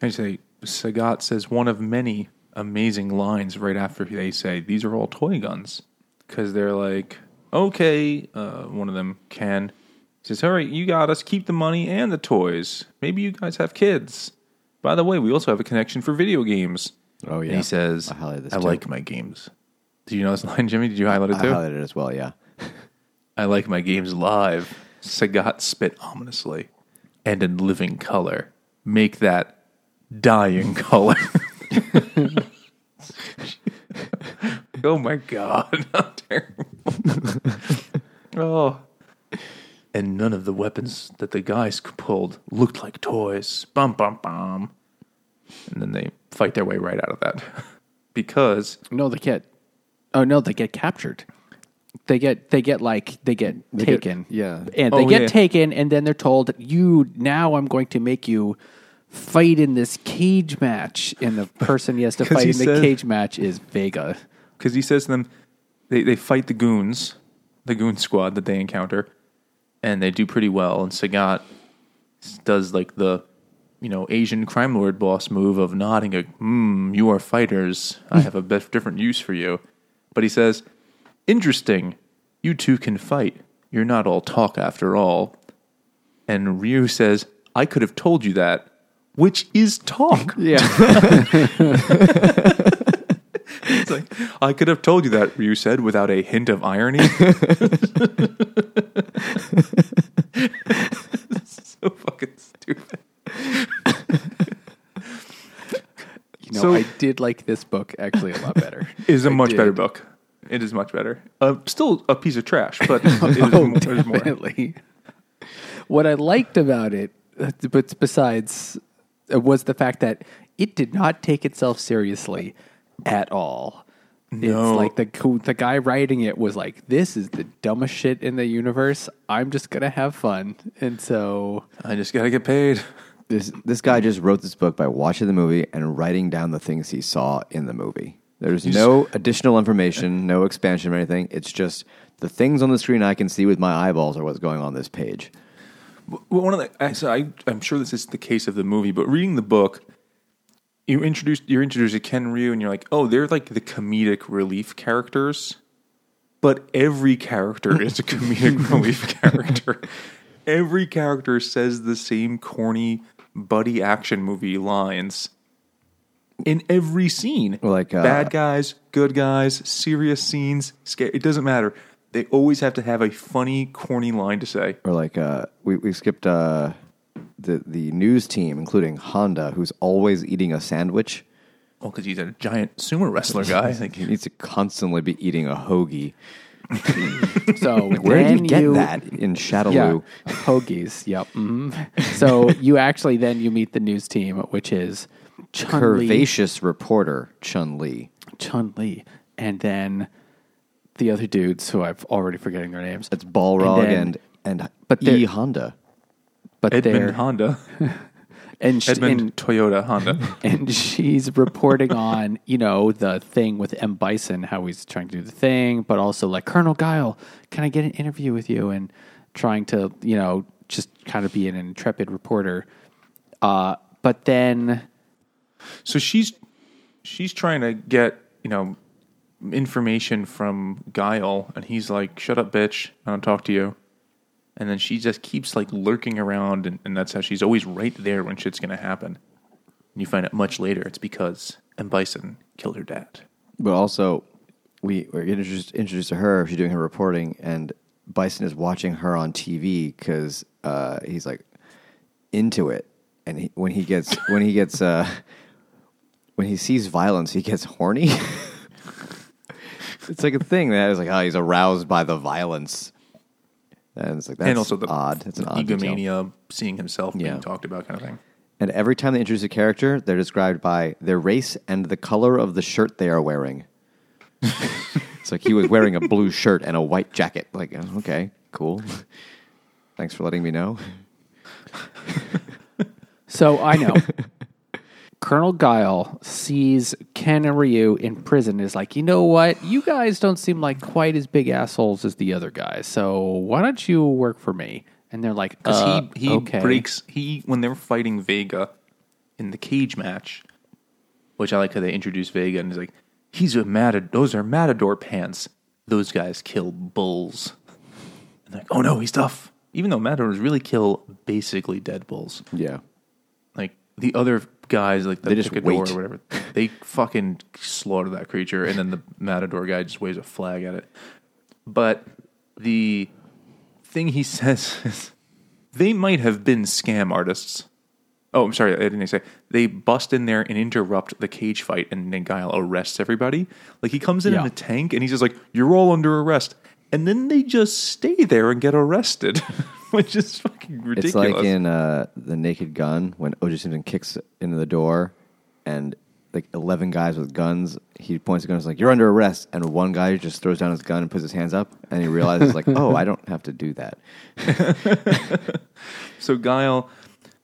I say Sagat says one of many amazing lines right after they say these are all toy guns because they're like, okay, uh, one of them can says, all right, you got us. Keep the money and the toys. Maybe you guys have kids. By the way, we also have a connection for video games. Oh, And yeah. he says, I highlighted this I too. like my games. Did you know this line, Jimmy? Did you highlight it I too? highlighted it as well, yeah. I like my games live. Sagat spit ominously and in living color. Make that dying color. oh my god, how terrible. oh. And none of the weapons that the guys pulled looked like toys. Bum bum bum. And then they fight their way right out of that. because No, they get. Oh no, they get captured. They get. They get like they get get- taken. yeah. and they Oh, get yeah. taken, and then they're told, "You now, I'm going to make you." Fight in this cage match, and the person he has to fight he in the cage match is Vega. because he says to them, they, they fight the goons, the goon squad that they encounter, and they do pretty well. And Sagat does like the, you know, Asian crime lord boss move of nodding, a, hmm, you are fighters. I have a different use for you. But he says, interesting, you two can fight. You're not all talk after all. And Ryu says, I could have told you that, which is talk. Yeah, It's like, I could have told you that, you said, without a hint of irony. so fucking stupid. you know, So- I did like this book actually a lot better. It is a I much did. better book. It is much better. Uh, still a piece of trash, but it is, it is more. Definitely. What I liked about it, uh, but besides, uh, was the fact that it did not take itself seriously at all. No. It's like the the guy writing it was like, "This is the dumbest shit in the universe. I'm just gonna have fun." And so, I just gotta get paid. This this guy just wrote this book by watching the movie and writing down the things he saw in the movie. There's no additional information, no expansion or anything. It's just the things on the screen I can see with my eyeballs are what's going on this page. Well, one of the, so I, I'm sure this is the case of the movie, but reading the book, you introduced you're introduced to Ken Ryu, and you're like, oh, they're like the comedic relief characters, but every character is a comedic relief character. Every character says the same corny buddy action movie lines in every scene. Like, uh, bad guys, good guys, serious scenes. Scare, it doesn't matter. They always have to have a funny, corny line to say. Or like uh, we we skipped uh, the the news team, including Honda, who's always eating a sandwich. Well, because he's a giant sumo wrestler guy. I think He needs to constantly be eating a hoagie. so Where did you get you, that in Shadaloo? Yeah, hoagies. Yep. hmm So you actually then you meet the news team, which is Chun-Li, Curvaceous reporter Chun Li. Chun Li, and then the other dudes who I've already forgetting their names. It's Balrog then- and and, but E Honda. But Edmund they're Honda, and, sh- Edmund and Toyota Honda. and she's reporting on you know the thing with M Bison, how he's trying to do the thing, but also like Colonel Guile, can I get an interview with you? And trying to you know just kind of be an intrepid reporter. Uh, but then so she's she's trying to get you know information from Guile, and he's like, "Shut up, bitch! I don't talk to you." And then she just keeps like lurking around, and, and that's how she's always right there when shit's gonna happen. And you find out much later it's because M Bison killed her dad. But also, we were introduced, introduced to her. She's doing her reporting, and Bison is watching her on TV because uh, he's like into it. And he, when he gets when he gets uh, when he sees violence, he gets horny. it's like a thing that is like, oh, he's aroused by the violence. And it's like that's and also the odd. It's an odd detail. egomania, seeing himself Yeah. being talked about, kind of thing. And every time they introduce a character, they're described by their race and the color of the shirt they are wearing. it's like he was wearing a blue shirt and a white jacket. Like, uh, okay, cool. Thanks for letting me know. So I know. Colonel Guile sees Ken and Ryu in prison. Is like, you know what? You guys don't seem like quite as big assholes as the other guys. So why don't you work for me? And they're like, Because uh, he he okay. breaks he when they were fighting Vega in the cage match, which I like how they introduce Vega and he's like, he's a matador. Those are matador pants. Those guys kill bulls. And they're like, oh no, he's tough. Even though matadors really kill basically dead bulls. Yeah. Like the other guys, like the They just picador wait. or whatever, they fucking slaughter that creature, and then the matador guy just waves a flag at it. But the thing he says is they might have been scam artists. Oh, I'm sorry, I didn't say. They bust in there and interrupt the cage fight, and then Guile arrests everybody. Like he comes in Yeah. in a tank, and he's just like, "You're all under arrest," and then they just stay there and get arrested, which is fucking ridiculous. It's like in uh, The Naked Gun when O.J. Simpson kicks into the door and like 11 guys with guns. He points a gun and is like, You're under arrest. And one guy just throws down his gun and puts his hands up. And he realizes, like, Oh, I don't have to do that. So Guile,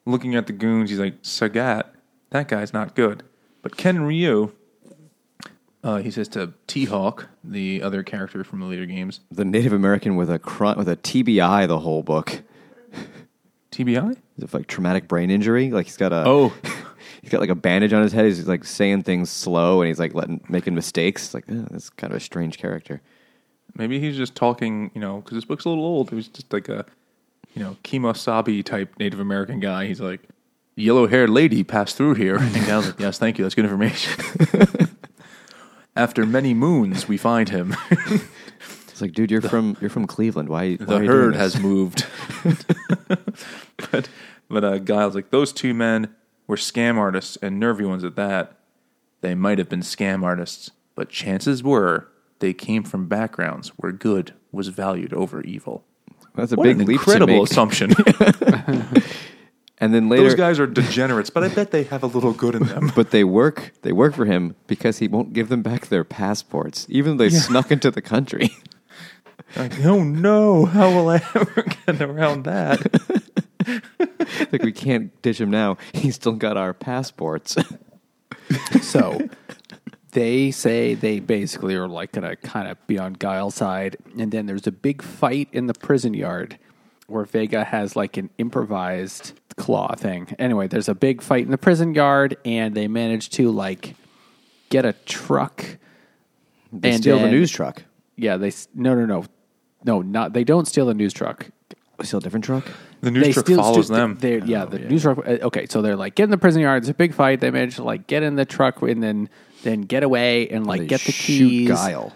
looking at the goons, he's like, Sagat, that guy's not good. But Ken Ryu, uh, he says to T Hawk, the other character from the later games, The Native American with a cr- with a TBI the whole book. TBI? Is it like traumatic brain injury? Like he's got a Oh. he's got like a bandage on his head. He's like saying things slow and he's like letting making mistakes. It's like oh, that's kind of a strange character. Maybe he's just talking, you know, because this book's a little old. It was just like a, you know, Kimosabi type Native American guy. He's like, yellow haired lady passed through here. And Guile's like, yes, thank you. That's good information. After many moons, we find him. It's like, dude, you're from you're from Cleveland. Why? why the are you doing herd this? has moved. but but uh, Guile's like those two men were scam artists and nervy ones at that. They might have been scam artists, but chances were they came from backgrounds where good was valued over evil. That's a What big an leap to incredible make. assumption. And then later, Those guys are degenerates, but I bet they have a little good in them. but they work they work for him because he won't give them back their passports, even though they snuck into the country. like, oh no, how will I ever get around that? like we can't ditch him now. He's still got our passports. So they say they basically are like going to kind of be on Guile's side. And then there's a big fight in the prison yard where Vega has like an improvised claw thing. Anyway, there's a big fight in the prison yard and they manage to like get a truck. They And steal the then- news truck. Yeah, they s- no no no. No, not they don't steal the news truck. We steal a different truck. The news they truck steal- follows steal- them. they're- yeah, the news truck. uh, Okay, so they're like get in the prison yard. It's a big fight. They manage to like get in the truck and then then get away and like They get the shoot keys. Guile.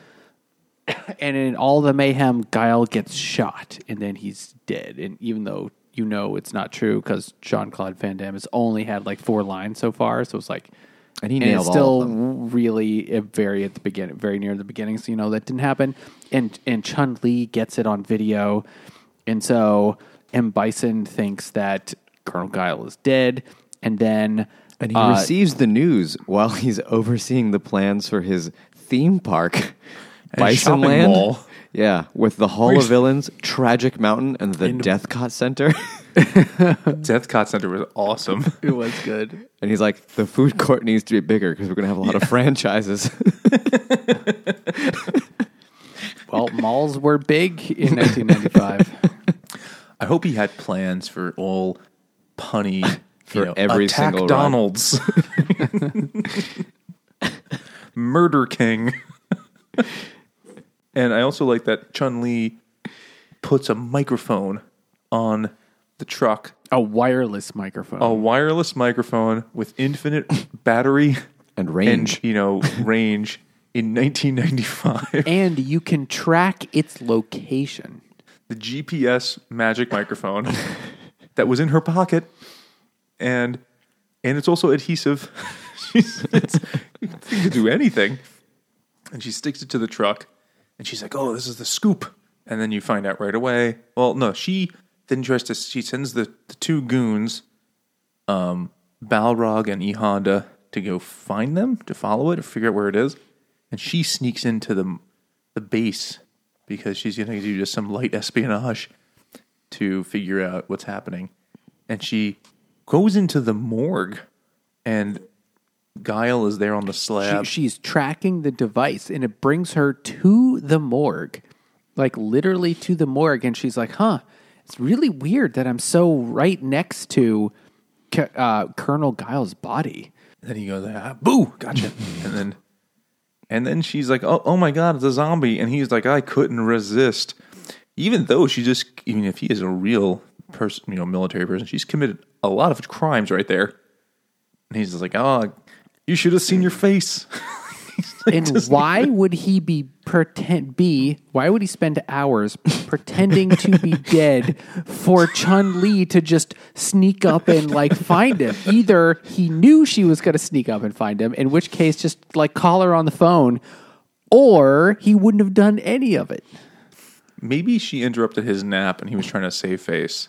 And in all the mayhem, Guile gets shot and then he's dead. And even though you know it's not true because Jean Claude Van Damme has only had like four lines so far, so it's like. And he and nailed it's all still of them. really very at the beginning, very near the beginning. So you know that didn't happen. And and Chun Li gets it on video, and so M Bison thinks that Colonel Guile is dead, and then And he uh, receives the news while he's overseeing the plans for his theme park, And shopping Bisonland. mall. Yeah, with the Hall of Villains, Tragic Mountain, and the Death Cot Center. Death Cot Center was awesome. it was good. and he's like, the food court needs to be bigger because we're going to have a lot of franchises. Well, malls were big in 1995. I hope he had plans for all punny For you know, every attack single run. Donald's, Murder King, and I also like that Chun Li puts a microphone on the truck, a wireless microphone. a wireless microphone with infinite battery and range. and you know range in 1995. and you can track its location. the GPS magic microphone that was in her pocket, and and it's also adhesive. she's it's, you can do anything, and she sticks it to the truck, and she's like, "Oh, this is the scoop." And then you find out right away. Well, no, she then tries to. She sends the, the two goons, um, Balrog and E Honda, to go find them to follow it to figure out where it is, and she sneaks into the the base because she's going to do just some light espionage to figure out what's happening. And she goes into the morgue and Guile is there on the She, slab. she's tracking the device and it brings her to the morgue, like literally to the morgue. And she's like, huh, it's really weird that I'm so right next to uh, Colonel Guile's body. then he goes, ah, "Boo, gotcha!" and then, and then she's like, "Oh, oh my god, it's a zombie!" And he's like, "I couldn't resist." Even though she just, even if he is a real person, you know, military person, she's committed a lot of crimes right there. And he's just like, "Oh, you should have seen your face." And why would he be pretend be? Why would he spend hours pretending to be dead for Chun Li to just sneak up and like find him? Either he knew she was going to sneak up and find him, in which case just like call her on the phone, or he wouldn't have done any of it. Maybe she interrupted his nap and he was trying to save face.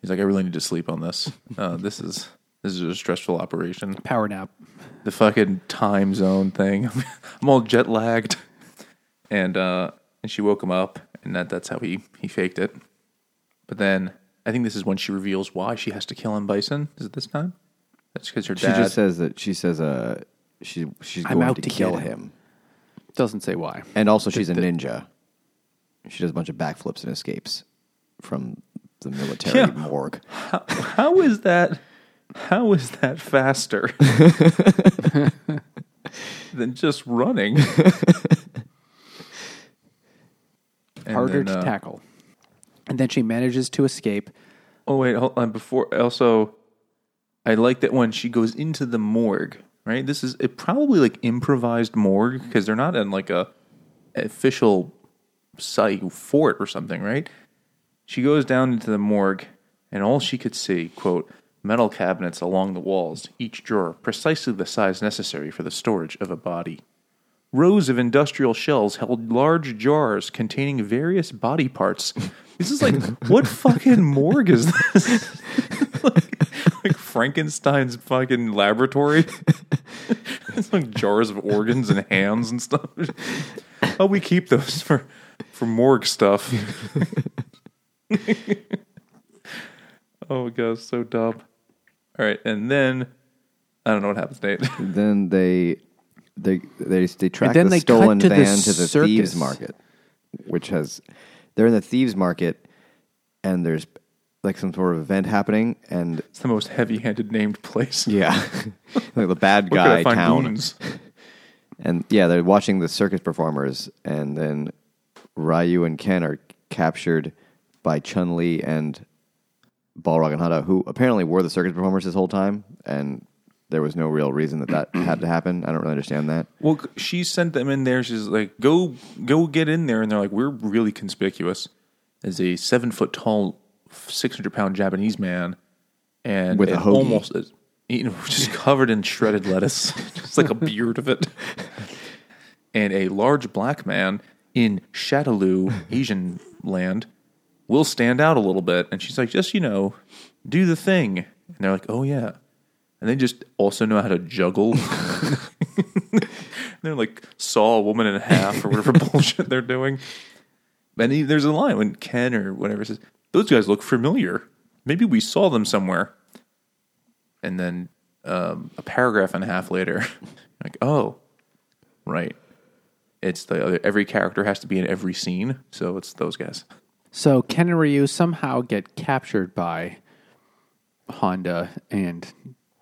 He's like, "I really need to sleep on this. Uh, this is this is a stressful operation." Power nap. the fucking time zone thing. I'm all jet lagged. And uh and she woke him up and that that's how he he faked it. But then I think this is when she reveals why she has to kill him, Bison. Is it this time? That's because her dad. She just says that she says uh she she's I'm going out to, to kill him. him. Doesn't say why. And also she's a ninja. She does a bunch of backflips and escapes from the military Yeah. morgue. How is that how is that faster than just running? Harder then, to uh, tackle. And then she manages to escape. Oh wait, hold on. Before also, I like that when she goes into the morgue. Right, this is it probably like improvised morgue because they're not in like a official site fort or something. Right? She goes down into the morgue, and all she could see, quote, metal cabinets along the walls, each drawer precisely the size necessary for the storage of a body. Rows of industrial shelves held large jars containing various body parts. This is like, what fucking morgue is this? like, like Frankenstein's fucking laboratory? it's like jars of organs and hands and stuff. Oh, we keep those for, for morgue stuff. oh, God, so dumb. All right, and then I don't know what happens, Nate. Then they they they they track then the they cut stolen to the van to the circus. thieves market, which has they're in the thieves market, and there's like some sort of event happening, and It's the most heavy-handed named place. yeah, like the bad Where could I guy find town, goons? and yeah, they're watching the circus performers, and then Ryu and Ken are captured by Chun Li and Balrog and Honda, who apparently were the circus performers this whole time, and there was no real reason that that had to happen. I don't really understand that. Well, she sent them in there. She's like, "Go, go, get in there." And they're like, "We're really conspicuous as a seven foot tall, six hundred pound Japanese man, and With a hoagie. almost you know just covered in shredded lettuce, just like a beard of it, and a large black man in Shadaloo, Asian land, will stand out a little bit." And she's like, "Just you know, do the thing." And they're like, "Oh yeah." And they just also know how to juggle. they're like saw a woman in half or whatever bullshit they're doing. And he, there's a line when Ken or whatever says, "Those guys look familiar. Maybe we saw them somewhere." And then um, a paragraph and a half later, like, "Oh, right. It's the other, every character has to be in every scene, so it's those guys." So Ken and Ryu somehow get captured by Honda and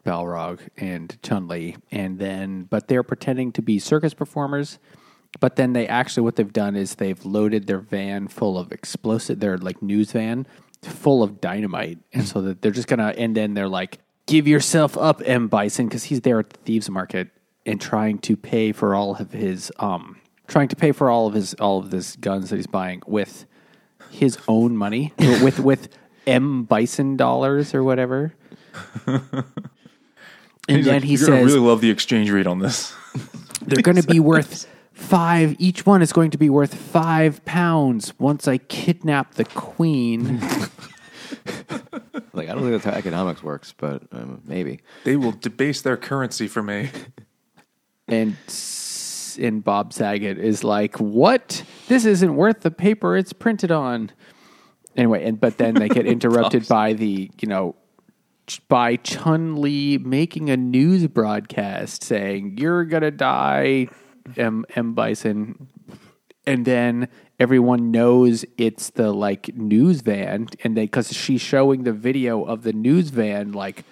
Balrog and Chun Li, and then but they're pretending to be circus performers. But then they actually what they've done is they've loaded their van full of explosive, their like news van full of dynamite, and so that they're just gonna and then they're like, "Give yourself up, M Bison," because he's there at the thieves market and trying to pay for all of his um trying to pay for all of his all of this guns that he's buying with his own money with with M Bison dollars or whatever. and He's then like, he You're gonna really love the exchange rate on this. they're going to be worth five. Each one is going to be worth five pounds once I kidnap the queen. Like I don't think that's how economics works, but um, maybe. they will debase their currency for me. and and Bob Saget is like, "What? This isn't worth the paper it's printed on." Anyway, and but then they get interrupted by the you know by Chun Li making a news broadcast saying you're gonna die, M M Bison, and then everyone knows it's the like news van, and they because she's showing the video of the news van like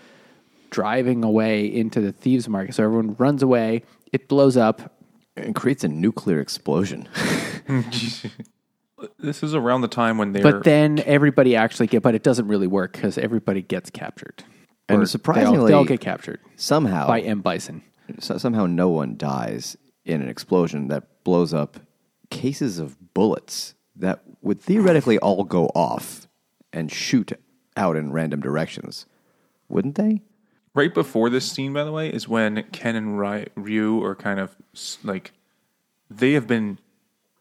driving away into the thieves market, so everyone runs away. It blows up. It creates a nuclear explosion. This is around the time when they're But then everybody actually get, but it doesn't really work because everybody gets captured. And Or they all- surprisingly- they all get captured Somehow, by M Bison. so- somehow no one dies in an explosion that blows up cases of bullets that would theoretically all go off and shoot out in random directions. Wouldn't they? Right before this scene, by the way, is when Ken and Ry- Ryu are kind of like they have been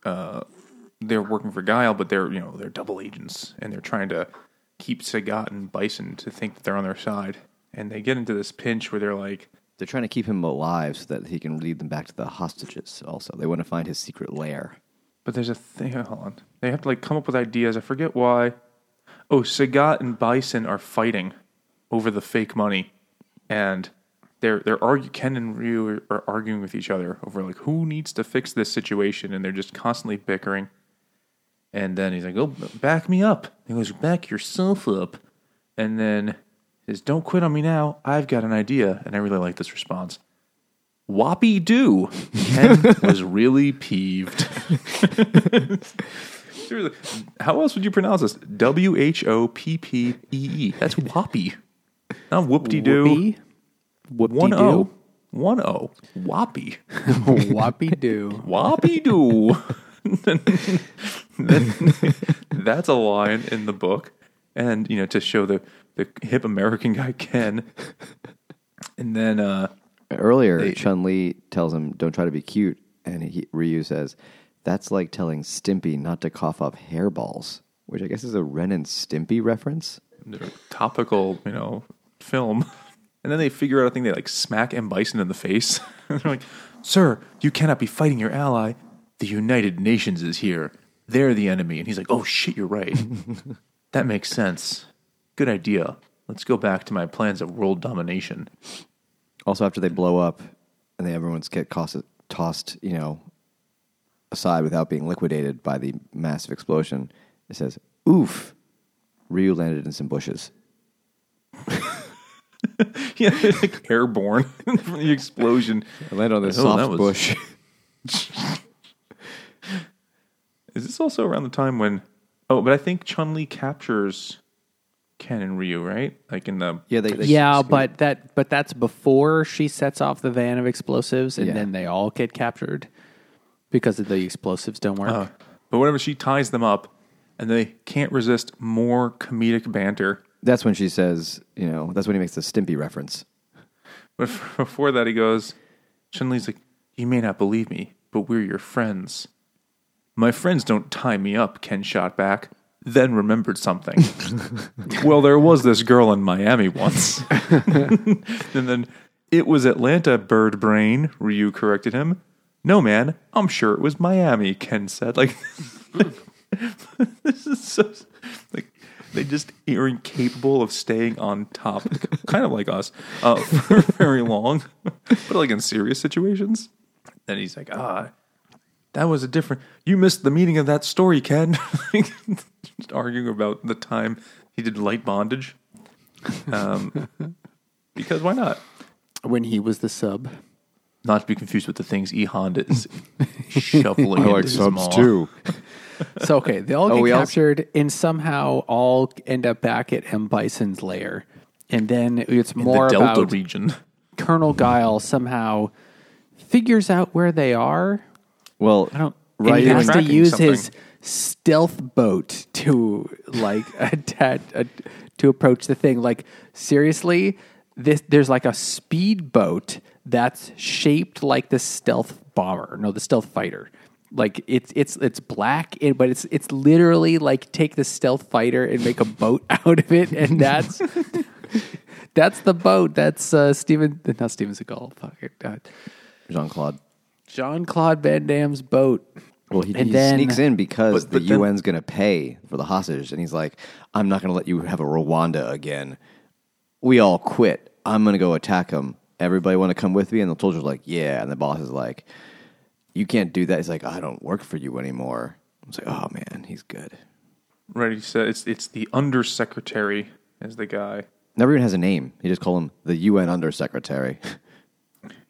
uh, they're working for Guile, but they're you know they're double agents and they're trying to keep Sagat and Bison to think that they're on their side, and they get into this pinch where they're like, They're trying to keep him alive so that he can lead them back to the hostages. Also, they want to find his secret lair. but there's a thing. Hold on, they have to like come up with ideas. I forget why. Oh, Sagat and Bison are fighting over the fake money, and they're they're argue. Ken and Ryu are, are arguing with each other over like who needs to fix this situation, and they're just constantly bickering. And then he's like, "Oh, back me up." He goes, "Back yourself up," and then he says, "Don't quit on me now. I've got an idea." And I really like this response. Whoppy do. Ken was really peeved. Seriously, how else would you pronounce this? W H O P P E E. That's whoppy. Not whoop de doo. Whoopee. One O. One O. Whoppy. Whoppy doo. Whoppy doo. That's a line in the book. And, you know, to show the, the hip American guy Ken. And then uh Earlier, Chun Li tells him, "Don't try to be cute," and he, Ryu says, "That's like telling Stimpy not to cough up hairballs," which I guess is a Ren and Stimpy reference. topical, you know, film. And then they figure out a thing. They like smack M. Bison in the face. they're like, Sir, you cannot be fighting your ally. The United Nations is here. They're the enemy. And he's like, Oh, shit, you're right. that makes sense. Good idea. Let's go back to my plans of world domination. Also, after they blow up and they everyone's get tossed, tossed, you know, aside without being liquidated by the massive explosion, it says, "Oof." Ryu landed in some bushes. yeah, like airborne from the explosion. I landed on this Oh, soft that was- bush. Is this also around the time when. Oh, but I think Chun Li captures Ken and Ryu, right? Like in the. yeah, they, they yeah, but that but that's before she sets off the van of explosives, and Yeah. then they all get captured because of the explosives don't work. Uh, but whenever she ties them up, and they can't resist more comedic banter. That's when she says, you know, that's when he makes the Stimpy reference. But before that, he goes, Chun Li's like, You may not believe me, but we're your friends. My friends don't tie me up, Ken shot back, then remembered something. well, there was this girl in Miami once. and then, it was Atlanta, bird brain, Ryu corrected him. No, man, I'm sure it was Miami, Ken said. Like, this is so, they just are incapable of staying on topic, kind of like us, uh, for very long, but like in serious situations. Then he's like, ah, that was a different. You missed the meaning of that story, Ken. just arguing about the time he did light bondage. Um, because why not? When he was the sub, Not to be confused with the things E Honda is shuffling into his maw. So okay, they all Oh, get we also- captured, and somehow all end up back at M Bison's lair, and then it's In more the Delta about region. Colonel Guile somehow figures out where they are. Well, I don't. Right, he has to use something. his stealth boat to like attach uh, to approach the thing. Like seriously, this there's like a speedboat that's shaped like the stealth bomber. No, the stealth fighter. Like it's it's it's black, it- but it's it's literally like take the stealth fighter and make a boat out of it, and that's that's the boat. That's uh, Steven, not Steven Seagal. Fuck it, uh, Jean Claude. Jean Claude Van Damme's boat. Well, he, he then- sneaks in because But- the then- UN's going to pay for the hostage, and he's like, "I'm not going to let you have a Rwanda again." we all quit. I'm going to go attack them. Everybody want to come with me? And the soldier's like, yeah. And the boss is like, you can't do that. He's like, I don't work for you anymore. I was like, oh man, he's good. Right, he said it's it's the undersecretary as the guy. Never even has a name. He just call him the UN undersecretary.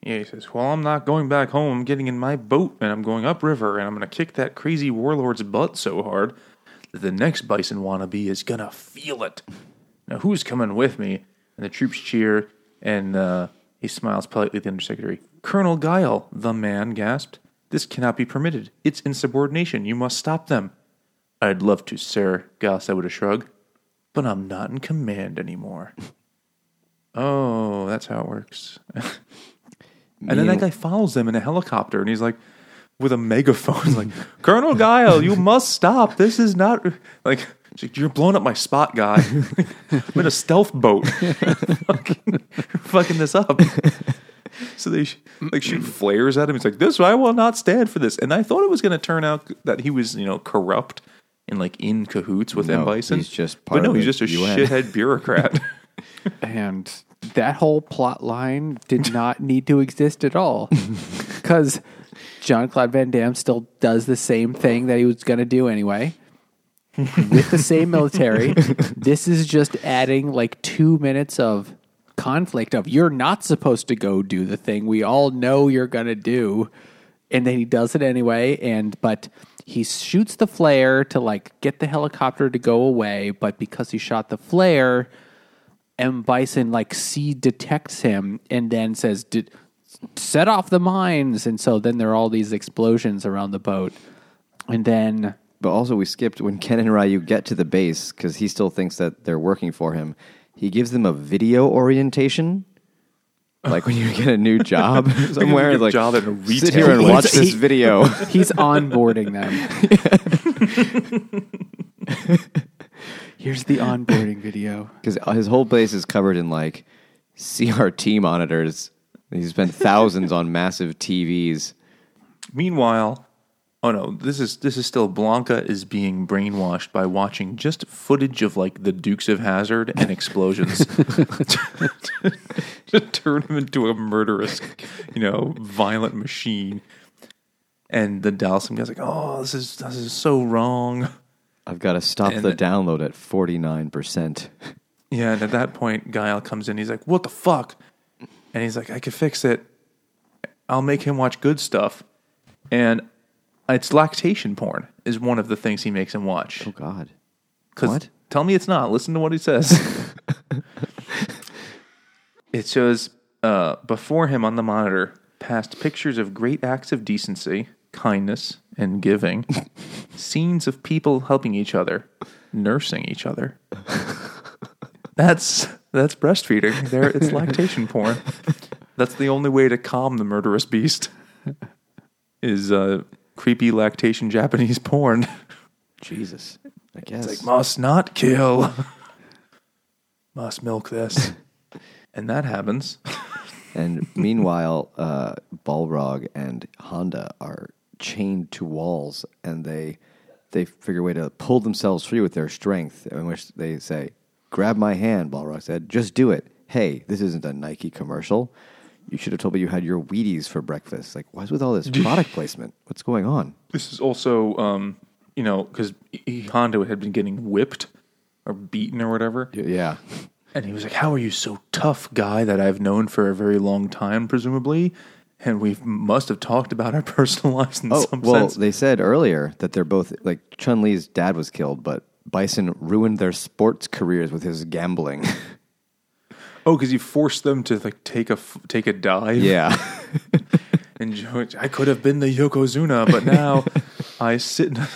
Yeah, he says, Well, I'm not going back home. I'm getting in my boat and I'm going upriver and I'm going to kick that crazy warlord's butt so hard that the next bison wannabe is going to feel it. Now, who's coming with me? And the troops cheer and uh, he smiles politely at the undersecretary. Colonel Guile, the man gasped. This cannot be permitted. It's insubordination. You must stop them. I'd love to, sir, Guile said with a shrug, but I'm not in command anymore. oh, that's how it works. And then that guy follows them in a helicopter, and he's like, with a megaphone, like, Colonel Guile, you must stop. This is not like you're blowing up my spot, guy. I'm in a stealth boat, fucking, fucking this up. So they like shoot flares at him. He's like, "This I will not stand for this." And I thought it was going to turn out that he was, you know, corrupt and like in cahoots with No, M Bison. he's just but no, of he's just a UN. shithead bureaucrat. And that whole plot line did not need to exist at all. Because Jean Claude Van Damme still does the same thing that he was going to do anyway. With the same military. This is just adding like two minutes of conflict of you're not supposed to go do the thing we all know you're going to do. And then he does it anyway. And, but he shoots the flare to like get the helicopter to go away. But because he shot the flare, M. Bison like C detects him and then says, "Did set off the mines." And so then there are all these explosions around the boat, and then But also, we skipped when Ken and Ryu get to the base because he still thinks that they're working for him. He gives them a video orientation, like when you get a new job somewhere. get a like, job at a sit here and place." watch this He- video. he's onboarding them. Here's the onboarding video. Because his whole place is covered in like CRT monitors. He spent thousands on massive TVs. Meanwhile, oh no, this is this is still Blanka is being brainwashed by watching just footage of like the Dukes of Hazzard and explosions to turn him into a murderous, you know, violent machine. And the Dhalsim guy's like, "Oh, this is this is so wrong." I've got to stop And the then- download at 49%. Yeah, and at that point, Guile comes in. He's like, "What the fuck?" And he's like, "I can fix it. I'll make him watch good stuff." And it's lactation porn is one of the things he makes him watch. Oh, God. 'Cause What? Tell me it's not. Listen to what he says. it shows uh, before him on the monitor past pictures of great acts of decency, kindness, and giving, scenes of people helping each other, nursing each other. That's that's breastfeeding. There, it's lactation porn. That's the only way to calm the murderous beast. Is uh, creepy lactation Japanese porn. Jesus. I guess. It's like must not kill. must milk this. and that happens. And meanwhile, uh, Balrog and Honda are chained to walls, and they they figure a way to pull themselves free with their strength. In which they say, "Grab my hand," Balrog said. "Just do it." Hey, this isn't a Nike commercial. You should have told me you had your Wheaties for breakfast. Like, what's with all this product placement? What's going on? This is also, um, you know, because Honda had been getting whipped or beaten or whatever. Y- Yeah, And he was like, How are you so tough, guy, that I've known for a very long time, presumably? And we must have talked about our personal lives in Oh, some well, sense. they said earlier that they're both like Chun Li's dad was killed, but Bison ruined their sports careers with his gambling. Oh, because you forced them to like take a take a dive. yeah, And I could have been the Yokozuna, but now I sit in a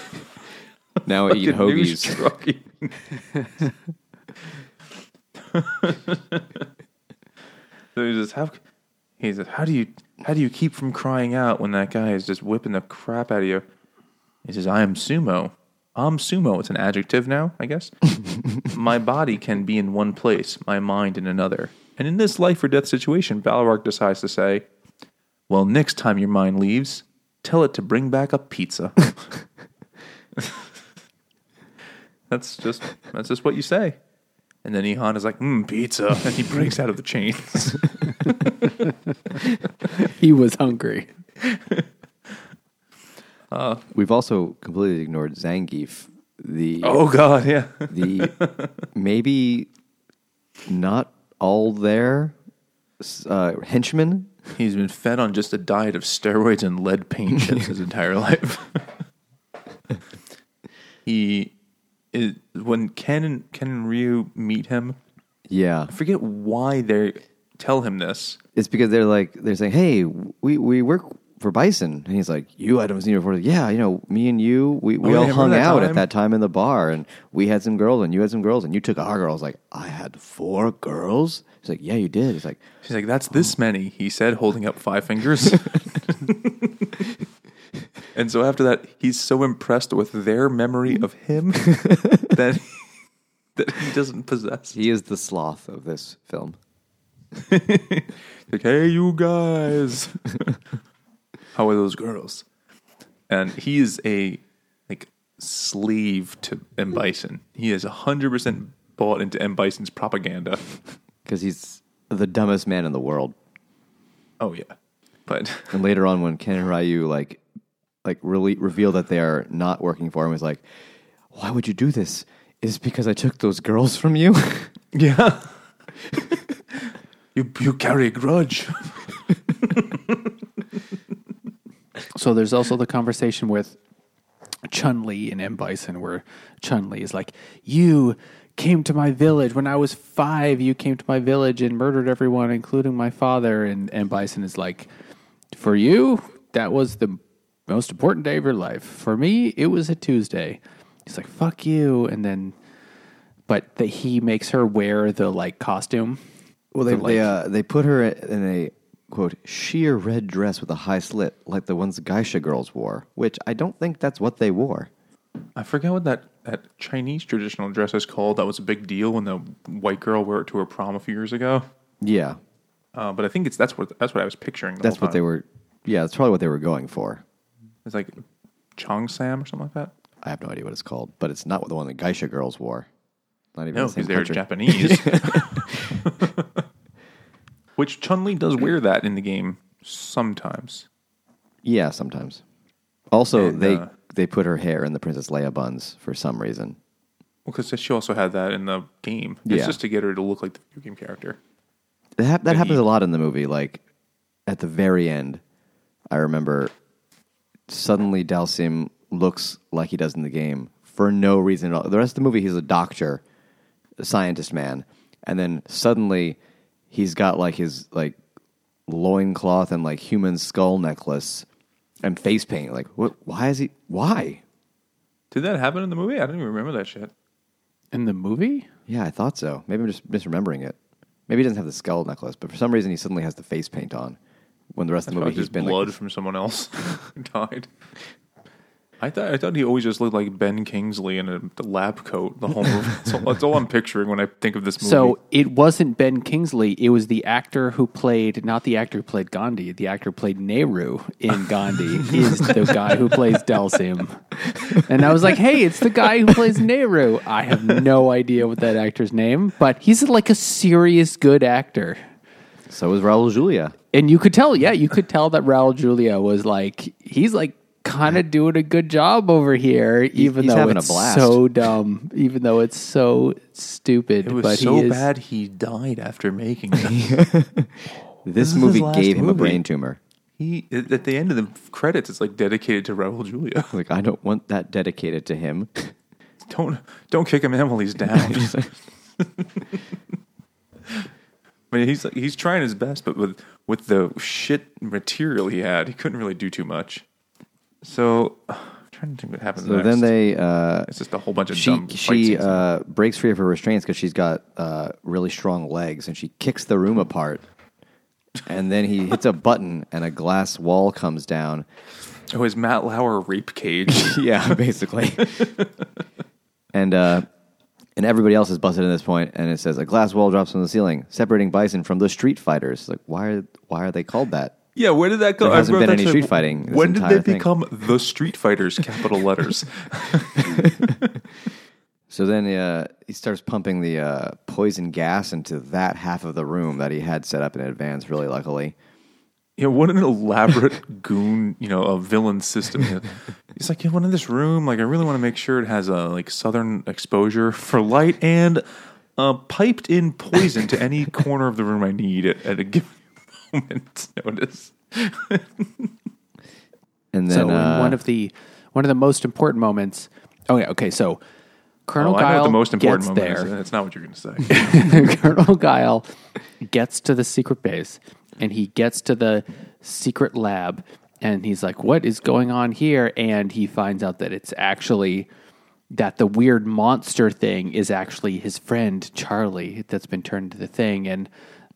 now I eat hoagies. so he says, "How?" He says, "How do you how do you keep from crying out when that guy is just whipping the crap out of you?" He says, "I am sumo. I'm sumo. It's an adjective now, I guess. my body can be in one place, my mind in another. And in this life or death situation, Balrog decides to say." Well, next time your mind leaves, tell it to bring back a pizza. that's just that's just what you say. And then Ihan is like, mm, pizza. And he breaks out of the chains. He was hungry. We've also completely ignored Zangief, the oh, God, yeah. the maybe not all there uh, henchman. He's been fed on just a diet of steroids and lead paint his entire life. he is, when Ken and Ken and Ryu meet him, Yeah, I forget why they tell him this. it's because they're like they're saying, "Hey, we we work for Bison," and he's like, "You, I don't see you before." Yeah, you know, me and you, we, oh, we Oh, all yeah, hung remember that out time? at that time in the bar, and we had some girls, and you had some girls, and you took our girls. Like, I had four girls. He's like, "Yeah, you did." He's like, She's like, "That's this oh. many," he said, holding up five fingers. and so after that, he's so impressed with their memory of him that that he doesn't possess. "He is the sloth of this film." like, hey, you guys, how are those girls? And he is a like slave to M Bison. He is hundred percent bought into M Bison's propaganda. because he's the dumbest man in the world. Oh yeah, but And later on, when Ken and Ryu like like really reveal that they are not working for him, he's like, "Why would you do this? Is it because I took those girls from you?" yeah, you you carry a grudge. So there's also the conversation with Chun Li and M Bison, where Chun Li is like, "You came to my village when I was five. You came to my village and murdered everyone, including my father." And M Bison is like, "For you, that was the most important day of your life. For me, it was a Tuesday." He's like, "Fuck you," and then, but that he makes her wear the like costume. Well, they The, they, uh, they put her in a quote sheer red dress with a high slit, like the ones Geisha girls wore. Which I don't think that's what they wore. I forget what that, that Chinese traditional dress is called. That was a big deal when the white girl wore it to her prom a few years ago. Yeah, Uh, but I think it's that's what that's what I was picturing. The that's what they were. Yeah, that's probably what they were going for. It's like cheongsam or something like that. I have no idea what it's called, but it's not the one that Geisha girls wore. Not even No, the because they're. Japanese. Which Chun Li does wear that in the game sometimes. Yeah, sometimes. Also, And, they uh, they put her hair in the Princess Leia buns for some reason. Well, because she also had that in the game. It's Yeah. just to get her to look like the video game character. That, hap- that happens he- a lot in the movie. Like at the very end, I remember suddenly Dhalsim looks like he does in the game for no reason at all. The rest of the movie, he's a doctor, a scientist man, and then suddenly he's got like his like loincloth and like human skull necklace and face paint. Like, what? Why is he? Why? Did that happen in the movie? I don't even remember that shit. In the movie? Yeah, I thought so. Maybe I'm just misremembering it. Maybe he doesn't have the skull necklace, but for some reason he suddenly has the face paint on. When the rest of the movie he's just been blood like, from someone else died. I thought I thought he always just looked like Ben Kingsley in a lab coat the whole movie. that's, all, that's all I'm picturing when I think of this movie. So it wasn't Ben Kingsley. It was the actor who played, not the actor who played Gandhi. The actor who played Nehru in Gandhi is the guy who plays Dhalsim. And I was like, hey, it's the guy who plays Nehru. I have no idea what that actor's name, but he's like a serious good actor. so is Raul Julia. And you could tell, yeah, you could tell that Raul Julia was like, he's like kind of doing a good job over here, even he's though having a it's blast. so dumb, even though it's so stupid. it was but so he is, bad he died after making it. This, is movie his last gave him a movie. brain tumor. he at the end of the credits, it's like dedicated to Raul Julia. Like I don't want that dedicated to him. Don't don't kick him in while he's down. I mean, he's he's trying his best, but with with the shit material he had, he couldn't really do too much. So, I'm trying to think what happens so next. then they uh, it's just a whole bunch of she dumb she uh, breaks free of her restraints because she's got uh, really strong legs, and she kicks the room apart. And then he hits a button, and a glass wall comes down. oh, his Matt Lauer rape cage. yeah, basically. and uh, and everybody else is busted at this point, and it says a glass wall drops from the ceiling, separating Bison from the Street Fighters. Like, why are why are they called that? Yeah, where did that go? There I hasn't been any street fighting When did they thing. become the Street Fighters? Capital letters. So then uh, he starts pumping the uh, poison gas into that half of the room that he had set up in advance, really luckily. Yeah, what an elaborate goon, you know, a villain system. He's like, yeah, one in this room, like I really want to make sure it has a like southern exposure for light and uh, piped in poison to any corner of the room I need at, at a given moment's notice. And then so uh, one of the one of the most important moments. Oh yeah, okay. So Colonel Oh, I know Guile the most important gets moment there. is. That's not what you're going to say. Colonel Guile gets to the secret base and he gets to the secret lab and he's like, What is going on here? And he finds out that it's actually that the weird monster thing is actually his friend Charlie that's been turned into the thing and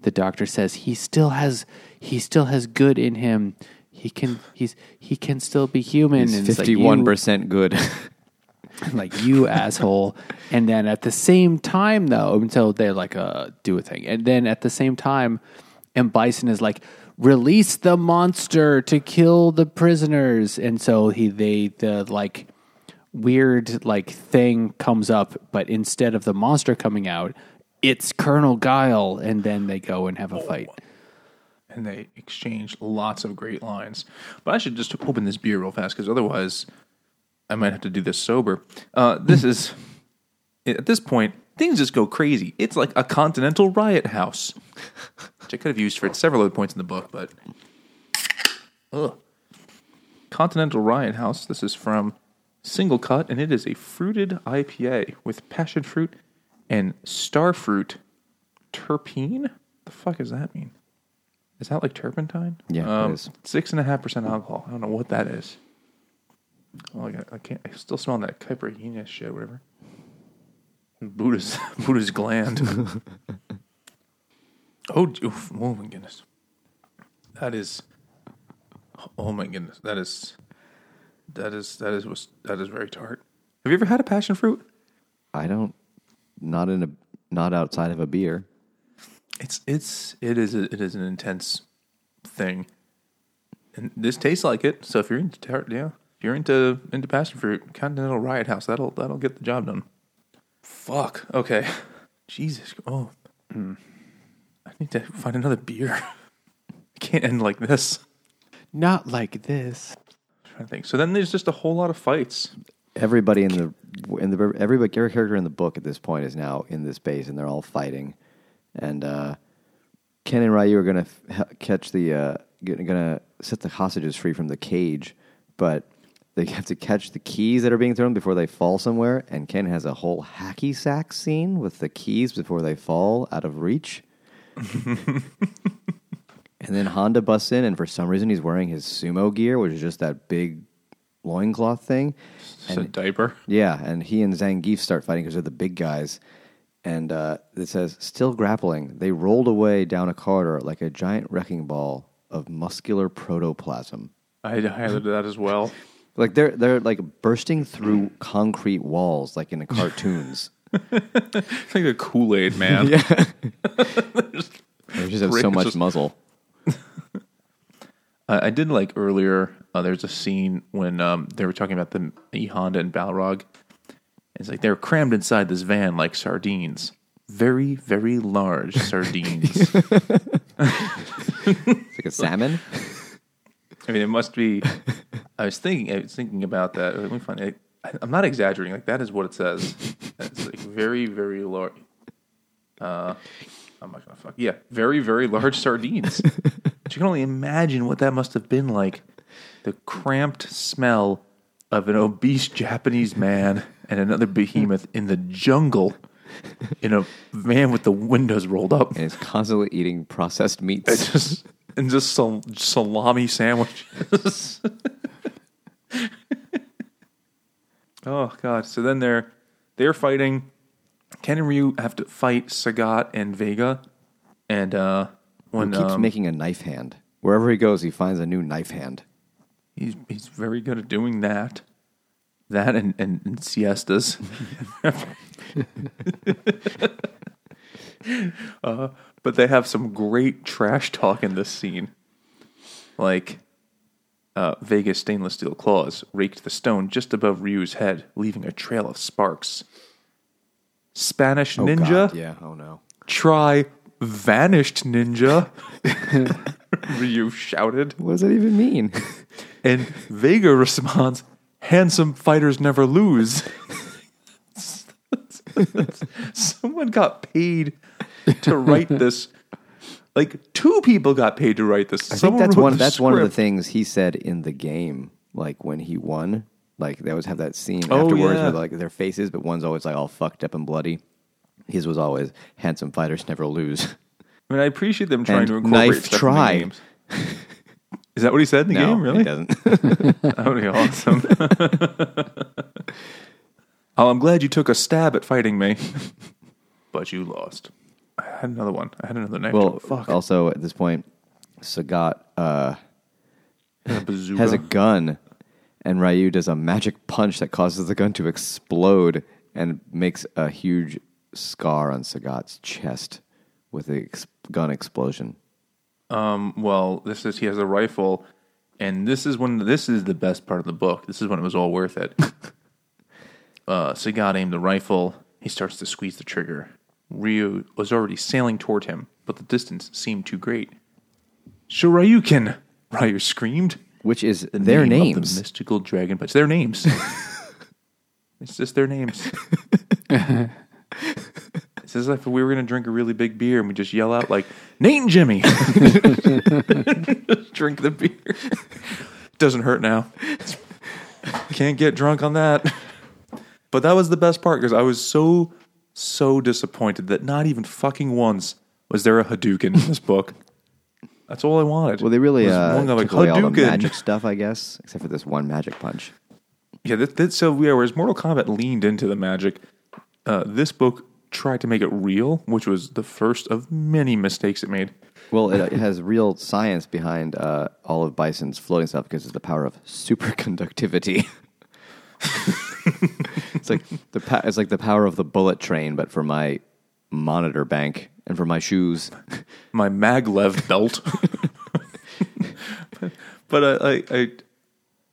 the doctor says he still has he still has good in him. He can he's he can still be human. He's and it's like, fifty-one you- percent good. like you asshole. And then at the same time though until they like uh do a thing. And then at the same time and bison is like release the monster to kill the prisoners. And so he they the like weird like thing comes up. But instead of the monster coming out it's colonel guile and then they go and have a fight and they exchange lots of great lines. But I should just open this beer real fast because otherwise I might have to do this sober. Uh, this is, at this point, things just go crazy. It's like a continental riot house, which I could have used for several other points in the book, but. Ugh. Continental Riot House. This is from Singlecut, and it is a fruited IPA with passion fruit and starfruit terpene. The fuck does that mean? Is that like turpentine? Yeah, it um, is. Six and a half percent alcohol. I don't know what that is. Oh, I, got, I can't. I still smell that Caipirinha shit, whatever. Buddha's Buddha's gland. oh, oof, oh my goodness. That is. Oh my goodness. That is. That is that is that is very tart. Have you ever had a passion fruit? I don't, not in a, not outside of a beer. It's it's it is a, it is an intense thing, and this tastes like it. So if you're into tart, yeah, if you're into into passion fruit, Continental Riot House, that'll that'll get the job done. Fuck. Okay. Jesus. Oh. Mm. I need to find another beer. I can't end like this. not like this I'm trying to think. So then there's just a whole lot of fights. Everybody in the in the every every character in the book at this point is now in this base, and they're all fighting. And uh, Ken and Ryu are gonna f- catch the uh, gonna set the hostages free from the cage, but they have to catch the keys that are being thrown before they fall somewhere. And Ken has a whole hacky sack scene with the keys before they fall out of reach. and then Honda busts in, and for some reason he's wearing his sumo gear, which is just that big loincloth thing. It's a diaper. Yeah, and he and Zangief start fighting because they're the big guys. And uh, it says, still grappling, they rolled away down a corridor like a giant wrecking ball of muscular protoplasm. I highlighted that as well. Like they're they're like bursting through concrete walls, like in the cartoons. It's like a Kool Aid man. They just have so much just- muzzle. I I did like earlier. Uh, there's a scene when um, they were talking about the E Honda and Balrog. It's like they're crammed inside this van like sardines, very very large sardines. It's like a salmon. I mean, it must be. I was thinking. I was thinking about that. Let me find it. I'm not exaggerating. Like that is what it says. It's like very very large. Uh, I'm not gonna fuck. Yeah, very very large sardines. but you can only imagine what that must have been like. The cramped smell of an obese Japanese man and another behemoth in the jungle in a van with the windows rolled up. and he's constantly eating processed meats. It's just and just sal- salami sandwiches. oh god! So then they're they're fighting. Ken and Ryu have to fight Sagat and Vega, and uh, He keeps um, making a knife hand. Wherever he goes, he finds a new knife hand. He's he's very good at doing that. That and, and, and siestas. uh, but they have some great trash talk in this scene. Like, uh, Vega's stainless steel claws raked the stone just above Ryu's head, leaving a trail of sparks. Spanish Oh, ninja. God, yeah. Oh no. Try vanished ninja. Ryu shouted. What does that even mean? And Vega responds, Handsome fighters never lose. Someone got paid to write this. Like two people got paid to write this. I think that's one. That's one of the things he said in the game. Like when he won, like they always have that scene Oh, afterwards yeah. with like their faces, but one's always like all fucked up and bloody. His was always handsome fighters never lose. I mean, I appreciate them trying And to incorporate knife stuff try. in games. Is that what he said in the no, game? Really? he doesn't. That would be awesome. oh, I'm glad you took a stab at fighting me, but you lost. I had another one. I had another knife. well, fuck. also at this point, Sagat uh, a has a gun, and Ryu does a magic punch that causes the gun to explode and makes a huge scar on Sagat's chest with the ex- gun explosion. Um, well, this is he has a rifle, and this is when this is the best part of the book. This is when it was all worth it. uh, Sagat aimed the rifle. He starts to squeeze the trigger. Ryu was already sailing toward him, but the distance seemed too great. Shoryuken! Ryu screamed. Which is The their name of names. the mystical dragon but it's Their names. it's just their names. it's as if we were going to drink a really big beer and we just yell out like Nate and Jimmy. Just drink the beer. Doesn't hurt now. Can't get drunk on that. But that was the best part because I was so so disappointed that not even fucking once was there a Hadouken in this book. That's all I wanted. Well, they really Was uh, one of, like, away all the Hadouken. magic stuff, I guess, except for this one magic punch. Yeah, that, that, so yeah, whereas Mortal Kombat leaned into the magic, uh, this book tried to make it real, which was the first of many mistakes it made. Well, it, it has real science behind uh, all of Bison's floating stuff because it's the power of superconductivity. it's like the pa- it's like the power of the bullet train, but for my monitor bank and for my shoes. My maglev belt. but I, I, I,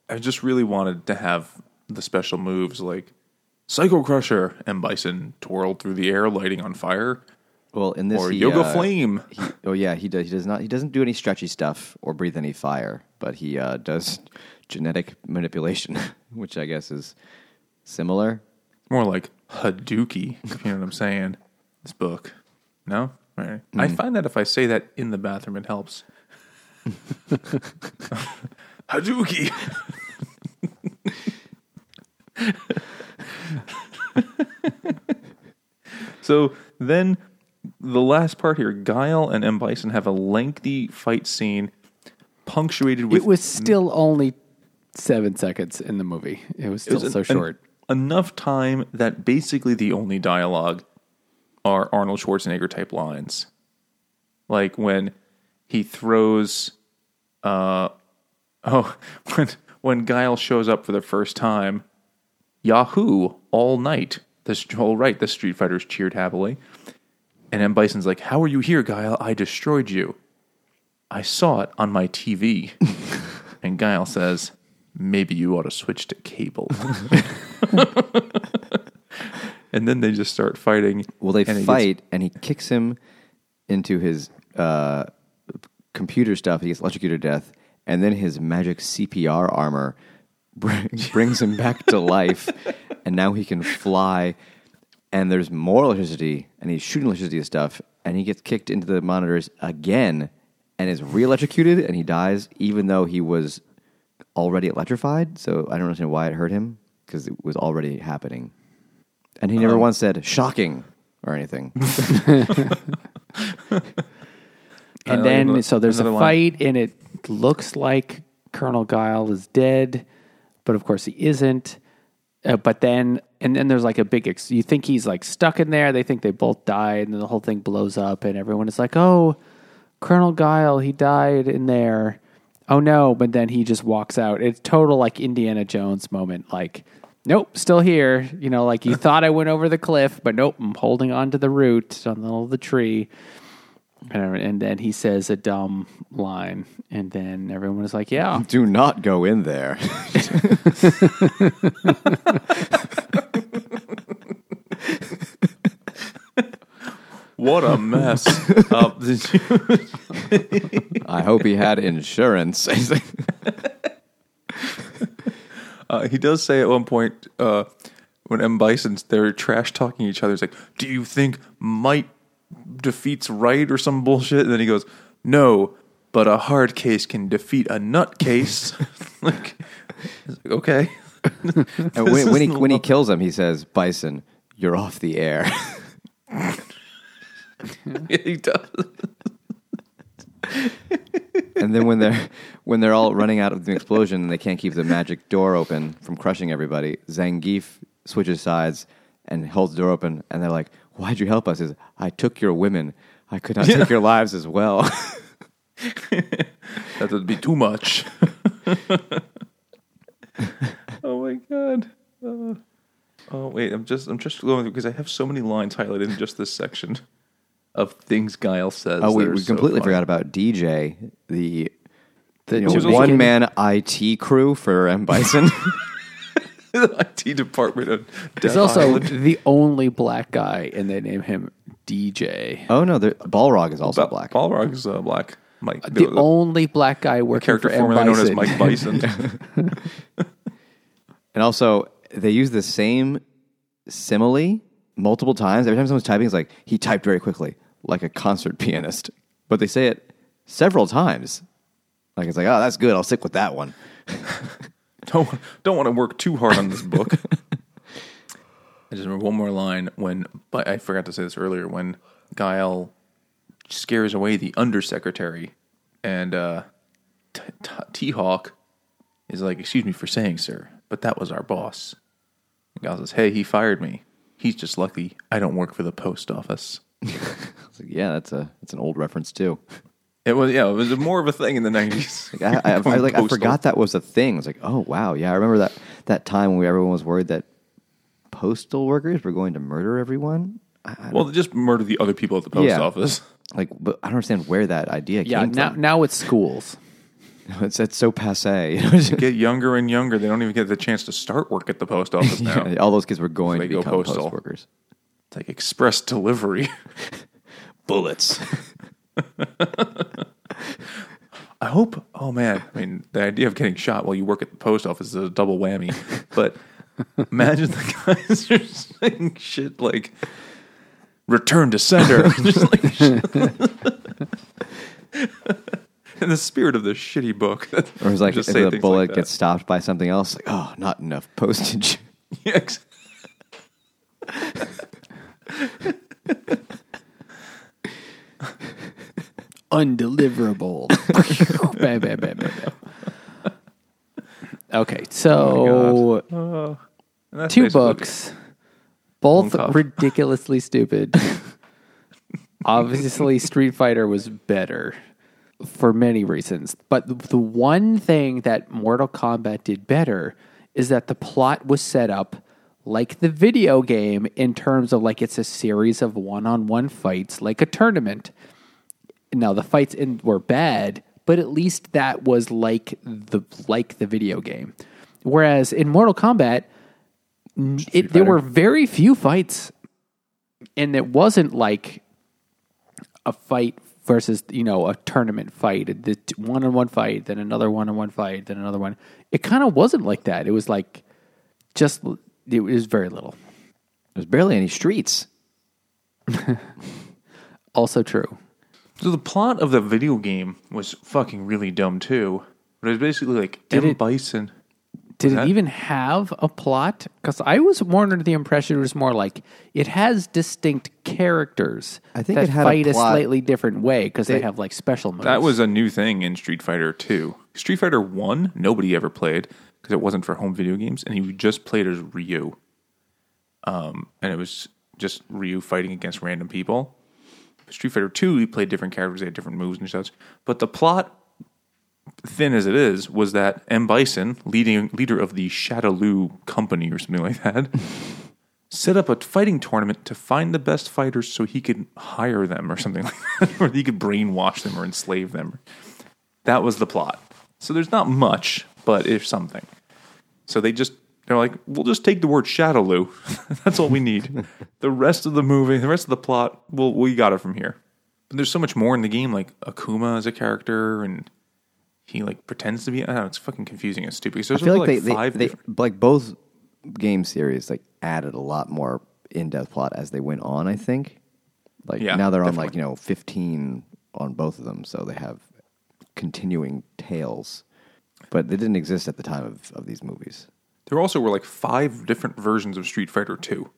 I just really wanted to have the special moves like Psycho Crusher and Bison twirled through the air, lighting on fire, Well, in this, or he, Yoga uh, Flame. He, oh yeah, he does. He does not. He doesn't do any stretchy stuff or breathe any fire, but he uh, does genetic manipulation, which I guess is similar. More like Hadouki, if you know what I'm saying. This book. No? All right. I find that if I say that in the bathroom, it helps. Hadouki! so then the last part here Guile and M. Bison have a lengthy fight scene punctuated with It was still only seven seconds in the movie. It was It still was so short. enough time that basically the only dialogue are Arnold Schwarzenegger type lines. Like when he throws uh oh when when Guile shows up for the first time, Yahoo all night. This all right, the Street Fighters cheered happily. And M. Bison's like, How are you here, Guile? I destroyed you. I saw it on my TV. and Guile says, Maybe you ought to switch to cable. and then they just start fighting. Well, they and fight, and he kicks him into his uh, computer stuff. He gets electrocuted to death, and then his magic CPR armor brings him back to life, and now he can fly. And there's more electricity, and he's shooting electricity and stuff, and he gets kicked into the monitors again, and is re-electrocuted, and he dies, even though he was already electrified. So I don't understand why it hurt him because it was already happening. And he never um, once said "shocking" or anything. And then, so there's a another line. fight, and it looks like Colonel Guile is dead, but of course he isn't. Uh, but then, and then there's like a big. Ex- you think he's like stuck in there. They think they both died, and then the whole thing blows up, and everyone is like, "Oh, Colonel Guile, he died in there." Oh no! But then he just walks out. It's total like Indiana Jones moment. Like, nope, still here. You know, like you thought I went over the cliff, but nope, I'm holding on to the root on the the tree. And, and then he says a dumb line, and then everyone is like, "Yeah, Do not go in there. What a mess. uh, did you- I hope he had insurance. He's like, uh, he does say at one point uh, when M. Bison's they're trash talking each other. He's like, "Do you think might defeats right or some bullshit?" And then he goes, "No, but a hard case can defeat a nut case." like, okay. and when, when he when he kills him, he says, "Bison, you're off the air." he does. and then when they're when they're all running out of the explosion and they can't keep the magic door open from crushing everybody, Zangief switches sides and holds the door open, and they're like, "Why'd you help us?" Says, "I took your women. I could not take your lives as well." That would be too much. oh my god. Uh, oh wait, I'm just I'm just going through because I have so many lines highlighted in just this section of things Guile says. oh, we, we completely funny. forgot about DJ, the, The you know, one man IT crew for M Bison. the IT department of He's Death also Island. the only black guy, and they name him DJ. oh no, there- Balrog is also Ba- black. Balrog is uh, black. Mike, The only black guy working character for M. formerly known as Bison. Mike Bison. And also, they use the same simile multiple times. Every time someone's typing, it's like he typed very quickly, like a concert pianist. But they say it several times. Like it's like, oh, that's good. I'll stick with that one. Don't don't want to work too hard on this book. I just remember one more line when, but I forgot to say this earlier. When Guile scares away the undersecretary, and uh, T- T- T-Hawk is like, "Excuse me for saying, sir, but that was our boss." And Guile says, "Hey, he fired me. He's just lucky I don't work for the post office." Like, yeah, that's a that's an old reference too. It was yeah, it was more of a thing in the nineties. Like, I, I, I, like I forgot that was a thing. It's like, oh wow, yeah, I remember that that time when everyone was worried that postal workers were going to murder everyone. I, I, Well, just murder the other people at the post Yeah. office. like, but I don't understand where that idea Yeah, came now from. now it's schools. It's, it's so passe. You Get younger and younger. They don't even get the chance to start work at the post office now. yeah, all those kids were going They to go become postal. post workers. It's like express delivery. Bullets. I hope. Oh man, I mean, the idea of getting shot while you work at the post office is a double whammy. But imagine the guys are saying shit like "return to sender," just like in the spirit of the shitty book. Or it's like Just if say the bullet like gets stopped by something else, like, oh, not enough postage. Yeah, Undeliverable. bam, bam, bam, bam, bam. Okay, Oh so and that's two books, both ridiculously stupid. Obviously, Street Fighter was better for many reasons, but the- the one thing that Mortal Kombat did better is that the plot was set up like the video game in terms of like it's a series of one-on-one fights, like a tournament. Now the fights in were bad, but at least that was like the like the video game. Whereas in Mortal Kombat, it, there were very few fights, and it wasn't like a fight versus you know a tournament fight, the one on one fight, then another one on one fight, then another one. It kind of wasn't like that. It was like just it was very little. There's barely any streets. Also true. So the plot of the video game was fucking really dumb too. But it was basically like Did M. it- Bison. Did that- it even have a plot? Because I was more under the impression it was more like it has distinct characters I think that it had a fight a, plot. slightly different way because they, They- have like special moves. That was a new thing in Street Fighter 2. Street Fighter 1, nobody ever played because it wasn't for home video games, and you just played as Ryu. Um, and it was just Ryu fighting against random people. Street Fighter 2, you played different characters, they had different moves and such. But the plot, thin as it is, was that M. Bison, leading leader of the Shadowloo Company or something like that, set up a fighting tournament to find the best fighters so he could hire them or something like that, or he could brainwash them or enslave them. That was the plot. So there's not much, but if something. So they just They're like, we'll just take the word Shadowloo. That's all we need. the rest of the movie, the rest of the plot, well, we got it from here. But there's so much more in the game, like Akuma as a character, and he like pretends to be. I don't know. It's fucking confusing and stupid. So I feel over, like, they, they, five they different- like both game series like added a lot more in depth plot as they went on. I think like Yeah, now they're on like you know fifteen on both of them, so they have continuing tales. But they didn't exist at the time of, of these movies. There also were like five different versions of Street Fighter Two.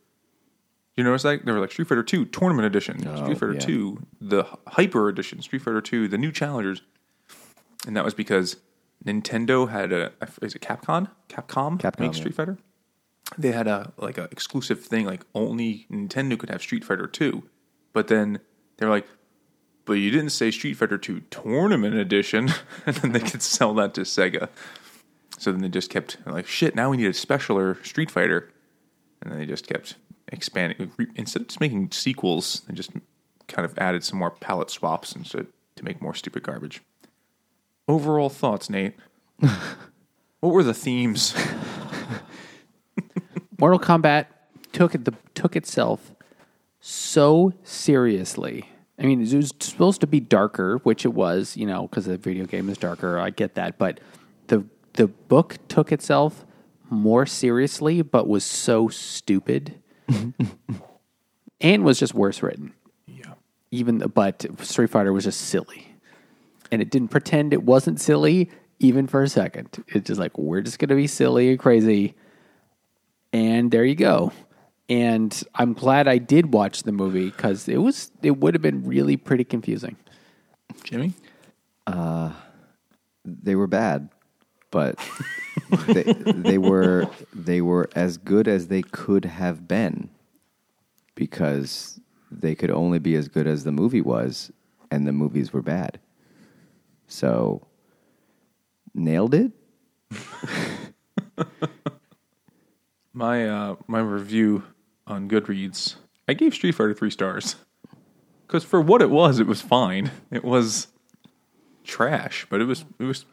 You notice that there were like Street Fighter Two Tournament Edition, oh, Street Fighter yeah. Two, the Hyper Edition, Street Fighter Two, the new challengers, and that was because Nintendo had a is it Capcom? Capcom, Capcom, makes yeah. Street Fighter. They had a like an exclusive thing, like only Nintendo could have Street Fighter Two, but then they're like, but you didn't say Street Fighter Two Tournament Edition, and then they could sell that to Sega. So then they just kept like, shit. Now we need a specialer Street Fighter, and then they just kept expanding. Instead of just making sequels, they just kind of added some more palette swaps instead to make more stupid garbage. Overall thoughts, Nate. what were the themes? Mortal Kombat took it the took itself so seriously. I mean, it was supposed to be darker, which it was, you know, because the video game is darker. I get that, but the the book took itself more seriously, but was so stupid, and was just worse written. Yeah. Even but Street Fighter was just silly, and it didn't pretend it wasn't silly even for a second. It's just like we're just gonna be silly and crazy, and there you go. And I'm glad I did watch the movie because it was it would have been really pretty confusing. Jimmy? uh, They were bad, but they, they were they were as good as they could have been because they could only be as good as the movie was, and the movies were bad. So nailed it. My uh, my review on Goodreads, I gave Street Fighter three stars because for what it was, it was fine. It was trash, but it was it was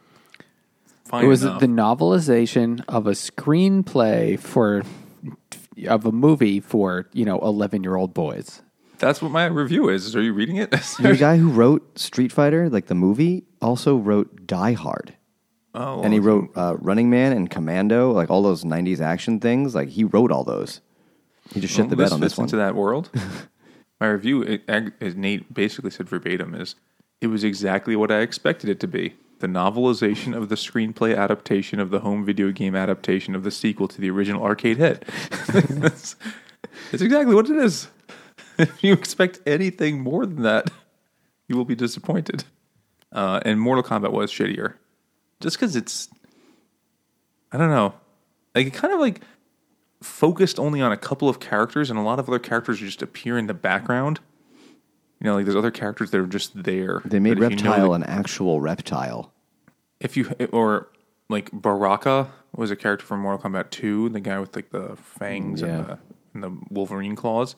fine. It was enough. the novelization of a screenplay for of a movie for you know 11 year old boys. That's what my review is. Are you reading it? The guy who wrote Street Fighter, like the movie, also wrote Die Hard. oh, and he wrote uh, Running Man and Commando, like all those '90s action things. Like he wrote all those. He just shit the well, bed on this fits one. into that world. my review, it, as Nate basically said verbatim, is it was exactly what I expected it to be. The novelization of the screenplay adaptation of the home video game adaptation of the sequel to the original arcade hit. it's, it's exactly what it is. If you expect anything more than that, you will be disappointed. Uh, and Mortal Kombat was shittier, just because it's, I don't know, like it kind of like focused only on a couple of characters, and a lot of other characters just appear in the background. You know, like there's other characters that are just there. They made But if you know Reptile the- an actual reptile. if you or like Baraka was a character from Mortal Kombat 2, the guy with like the fangs and, the, and the Wolverine claws.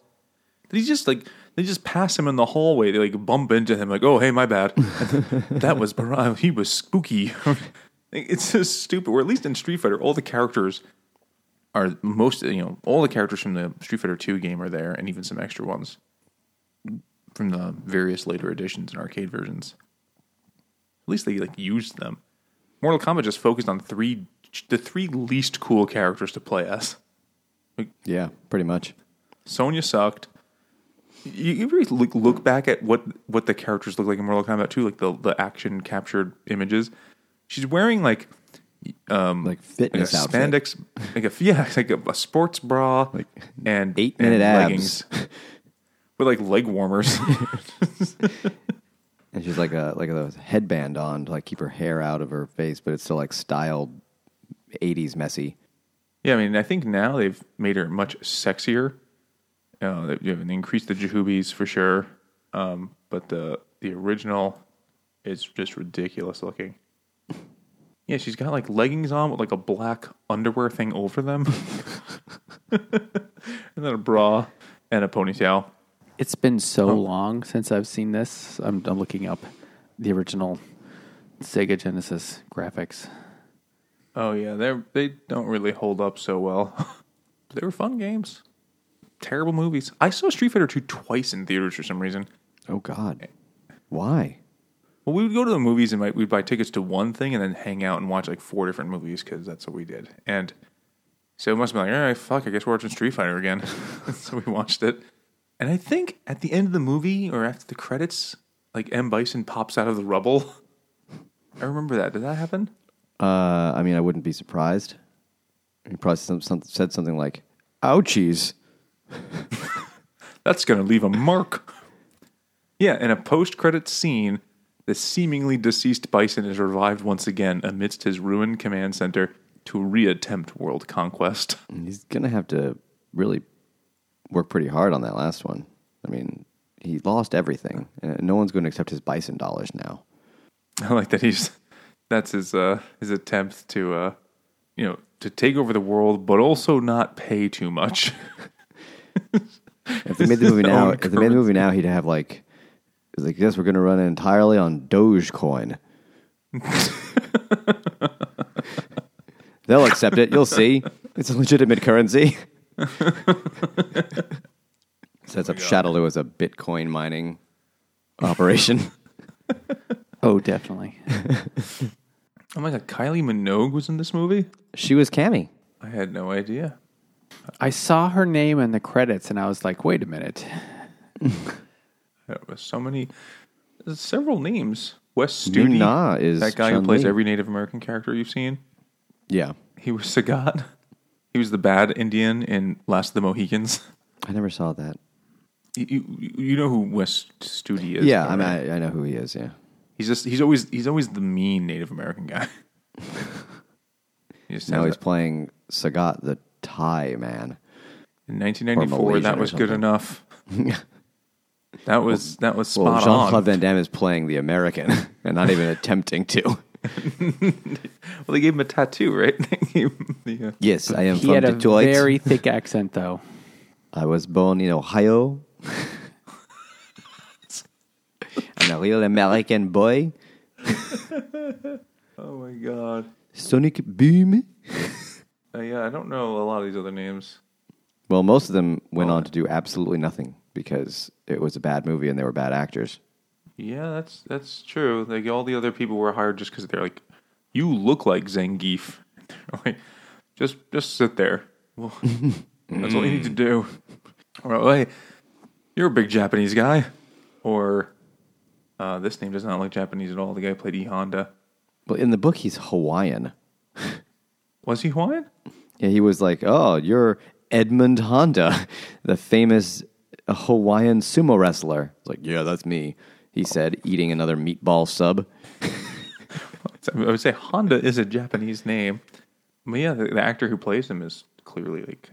He's just like they just pass him in the hallway. They like bump into him, like, "Oh, hey, my bad." that was Baraka. He was spooky. it's just stupid. Or at least in Street Fighter, all the characters are most you know all the characters from the Street Fighter 2 game are there, and even some extra ones from the various later editions and arcade versions. At least they like used them. Mortal Kombat just focused on three the three least cool characters to play as. Yeah, pretty much. Sonya sucked. You, you ever look, look back at what what the characters look like in Mortal Kombat 2, like the the action captured images. She's wearing like um Like like a fitness outfit. spandex, like a yeah, like a, a sports bra, like and eight and minute abs. leggings with like leg warmers. And she's like a like a headband on to like keep her hair out of her face, but it's still like styled '80s messy. Yeah, I mean, I think now they've made her much sexier. Uh, they've you know, they increased the jahubis for sure, um, but the the original is just ridiculous looking. Yeah, she's got like leggings on with like a black underwear thing over them, and then a bra and a ponytail. It's been so long since I've seen this. I'm, I'm looking up the original Sega Genesis graphics. Oh yeah, they they don't really hold up so well. they were fun games. Terrible movies. I saw Street Fighter 2 twice in theaters for some reason. Oh God, why? Well, we would go to the movies and we'd buy tickets to one thing and then hang out and watch like four different movies because that's what we did. And so it must have been like, all right, fuck, I guess we're watching Street Fighter again. so we watched it. And I think at the end of the movie or after the credits, like M. Bison pops out of the rubble. I remember that. Did that happen? Uh, I mean, I wouldn't be surprised. He probably some, some, said something like, "Ouchies." That's going to leave a mark. Yeah, in a post credit scene, the seemingly deceased Bison is revived once again amidst his ruined command center to reattempt world conquest. He's gonna have to really work pretty hard on that last one. I mean, he lost everything, and no one's going to accept his bison dollars now. I like that he's that's his uh his attempt to uh you know to take over the world but also not pay too much. If they made the movie now, if they made the movie now, he'd have like, it's like, yes, we're going to run it entirely on Dogecoin. They'll accept it. You'll see. It's a legitimate currency. Sets up Shadowloo as a Bitcoin mining operation. Oh, definitely. oh my god, Kylie Minogue was in this movie? she was Cammy. I had no idea. I saw her name in the credits and I was like, wait a minute. There was so many there's several names. Wes Studi, Na is that guy who plays Chun-Li. every Native American character you've seen. Yeah. He was Sagat. He was the bad Indian in Last of the Mohicans. I never saw that. You, you, you know who Wes Studi is? yeah, though, I mean, right? I, I know who he is. Yeah. he's just he's always he's always the mean Native American guy. he Now he's that- playing Sagat, the Thai man. in 1994. That was good enough. that was that was Well, spot Jean on. Claude Van Damme is playing the American and not even attempting to. Well, they gave him a tattoo, right? They gave the, uh, Yes, I am He from had a Detroit. very thick accent, though. I was born in Ohio. I'm a real American boy. oh my god. Sonic Boom. Uh, yeah, I don't know a lot of these other names. Well, most of them went on to do absolutely nothing because it was a bad movie and they were bad actors. Yeah, that's that's true. Like all the other people were hired just because they're like, you look like Zangief. like, just just sit there. Well, that's all you need to do. Or oh, hey, you're a big Japanese guy. Or uh, this name does not look Japanese at all. The guy played E Honda. Well, in the book, he's Hawaiian. Was he Hawaiian? Yeah, he was like, "Oh, you're Edmund Honda, the famous Hawaiian sumo wrestler." It's like, "Yeah, that's me." He said, eating another meatball sub. I would say Honda is a Japanese name. But yeah, the, the actor who plays him is clearly like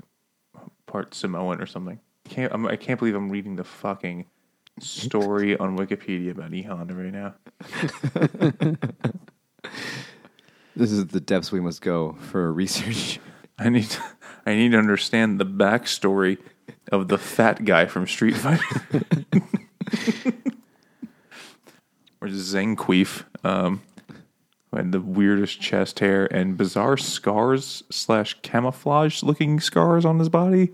part Samoan or something. Can't I'm, I can't believe I'm reading the fucking story on Wikipedia about E Honda right now. This is the depths we must go for research. I need to, I need to understand the backstory of the fat guy from Street Fighter. Or Zanqueef, um, who had the weirdest chest hair and bizarre scars slash camouflage looking scars on his body.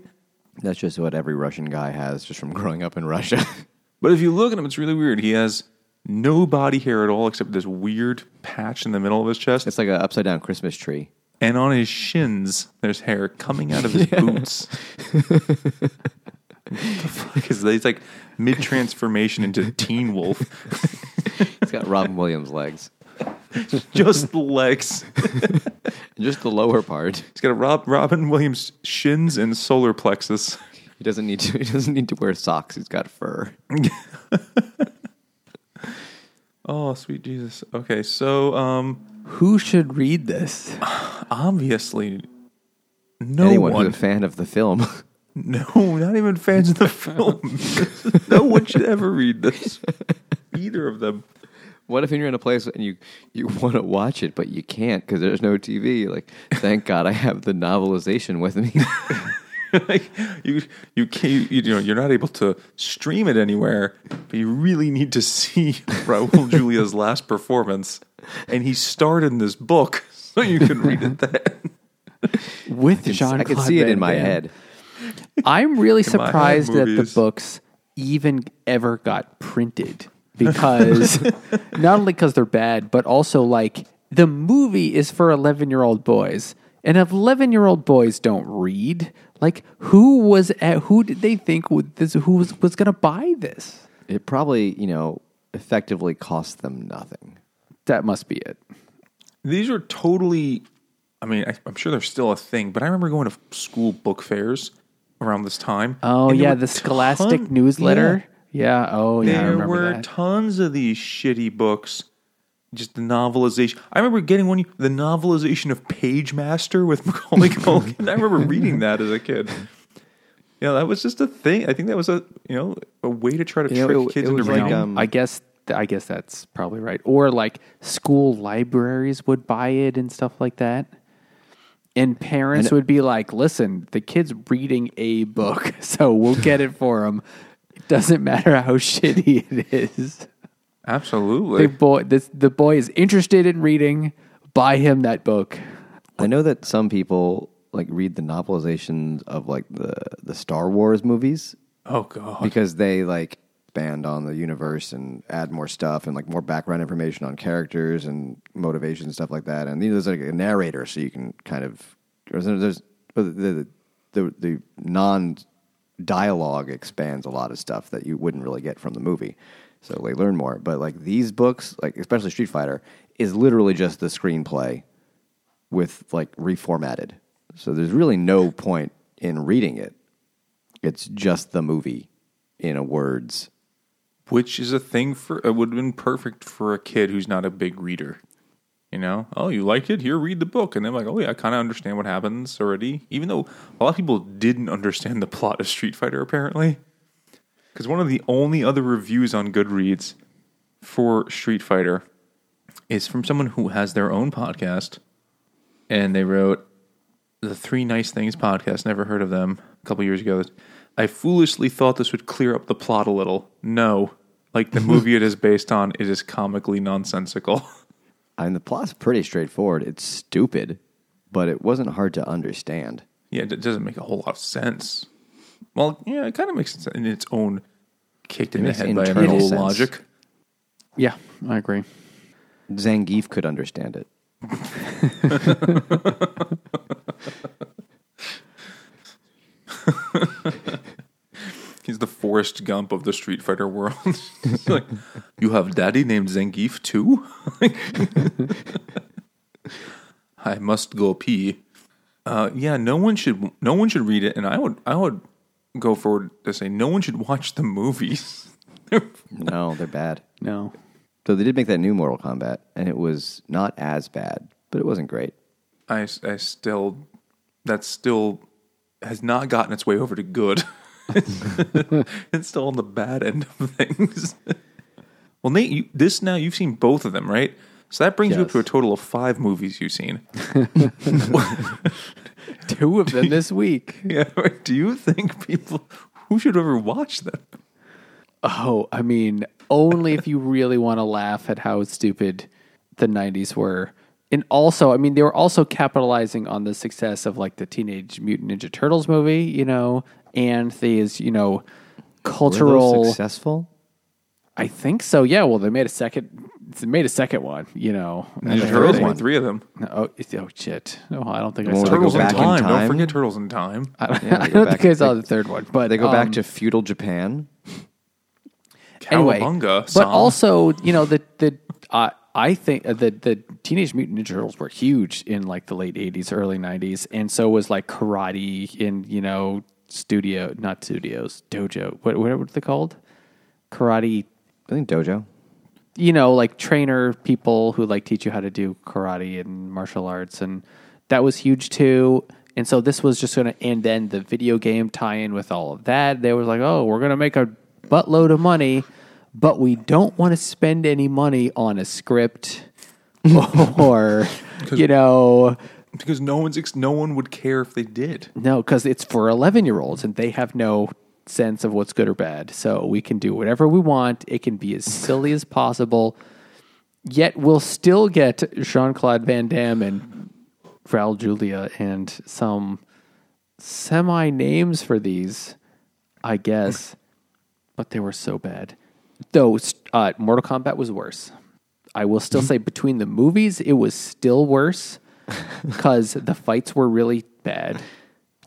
That's just what every Russian guy has, just from growing up in Russia. But if you look at him, it's really weird. He has no body hair at all except this weird patch in the middle of his chest. it's like an upside down Christmas tree. and on his shins, there's hair coming out of his boots. What the fuck is that? He's like mid transformation into Teen Wolf. It's got Robin Williams legs, Just the legs. just the lower part. He's got a Rob, Robin Williams shins and solar plexus. He doesn't need to. He doesn't need to wear socks. He's got fur. Oh, sweet Jesus. Okay, so um Who should read this? obviously no Anyone one who's a fan of the film. No, not even fans of the film. no one should ever read this. Either of them. What if you're in a place and you you want to watch it but you can't because there's no TV? Like, thank God I have the novelization with me. like you, you can't, you, know, you're not able to stream it anywhere, but you really need to see Raul Julia's last performance, and he starred in this book. so you can read it then. with Jean. I can see it in my head. I'm really In my surprised that the movies. books even ever got printed because not only because they're bad, but also like the movie is for 11 year old boys, and if 11 year old boys don't read, like who was at, who did they think would this who was was going to buy this? It probably, you know, effectively cost them nothing. That must be it. These are totally. I mean, I, I'm sure they're still a thing, but I remember going to school book fairs around this time. Oh yeah, the Scholastic ton- newsletter. Yeah. Oh yeah, I There were that. tons of these shitty books. Just the novelization. I remember getting one, the novelization of Pagemaster with Macaulay Culkin. I remember reading that as a kid. Yeah, that was just a thing. I think that was a you know a way to try to You know, trick it- kids it into was like, reading. um, I guess I guess that's probably right. Or like school libraries would buy it and stuff like that. And parents And- would be like, "Listen, the kid's reading a book, so we'll get it for him. It doesn't matter how shitty it is. Absolutely. The boy, this, the boy is interested in reading. Buy him that book. I know that some people like read the novelizations of like the the Star Wars movies oh god. because they like expand on the universe and add more stuff and like more background information on characters and motivation and stuff like that. And you know, there's like a narrator, so you can kind of there's, the the the, the non dialogue expands a lot of stuff that you wouldn't really get from the movie. So they learn more. But like these books, like especially Street Fighter, is literally just the screenplay with like reformatted. So there's really no point in reading it. It's just the movie in a words. Which is a thing for it would have been perfect for a kid who's not a big reader. You know, oh, you like it? Here, read the book, and they're like, oh yeah, I kind of understand what happens already. Even though a lot of people didn't understand the plot of Street Fighter, apparently, because one of the only other reviews on Goodreads for Street Fighter is from someone who has their own podcast, and they wrote the Three Nice Things podcast. Never heard of them. A couple years ago, I foolishly thought this would clear up the plot a little. No, like the movie it is based on, it is comically nonsensical. I mean, the plot's pretty straightforward. It's stupid, but it wasn't hard to understand. yeah, it doesn't make a whole lot of sense. Well, yeah, it kind of makes sense in its own kicked in the head by internal internal sense. logic. Yeah, I agree. Zangief could understand it. He's the Forrest Gump of the Street Fighter world. Like, you have daddy named Zangief too? I must go pee. Uh, yeah, no one should. No one should read it, and I would. I would go forward to say no one should watch the movies. No, they're bad. No. So they did make that new Mortal Kombat, and it was not as bad, but it wasn't great. I, I still. That still has not gotten its way over to good. it's still on the bad end of things. well, Nate, you, this now you've seen both of them, right? So that brings you up to a total of five movies you've seen. Two of them this week. Yeah. Do you think people who should ever watch them? Oh, I mean, only if you really want to laugh at how stupid the 90s were. And also, I mean, they were also capitalizing on the success of like the Teenage Mutant Ninja Turtles movie, you know, and these, you know, Were those cultural. successful? I think so. Yeah. Well, they made a second. They made a second one. You know, Ninja And Turtles they- made three of them. Oh, oh shit! No, I don't think I saw. Turtles in back in time. Don't forget Turtles in Time. I don't, Yeah, I don't think I saw the third one, but They go back um, to feudal Japan. anyway, Cowabunga. but also you know the the uh, I think uh, the the Teenage Mutant Ninja Turtles were huge in like the late '80s, early '90s, and so was like karate in you know studio, not studios, dojo. What what were they called? Karate. I think Dojo. You know, like trainer people who like teach you how to do karate and martial arts, and that was huge too. And so this was just going to, and then the video game tie-in with all of that. They was like, oh, we're going to make a buttload of money, but we don't want to spend any money on a script or, you know, because no one's ex- no one would care if they did. no, because it's for 11 year olds and they have no sense of what's good or bad. So we can do whatever we want. It can be as silly as possible. Yet we'll still get Jean Claude Van Damme and Raul Julia and some semi names for these, I guess, but they were so bad. Though uh, Mortal Kombat was worse. I will still say between the movies, it was still worse because the fights were really bad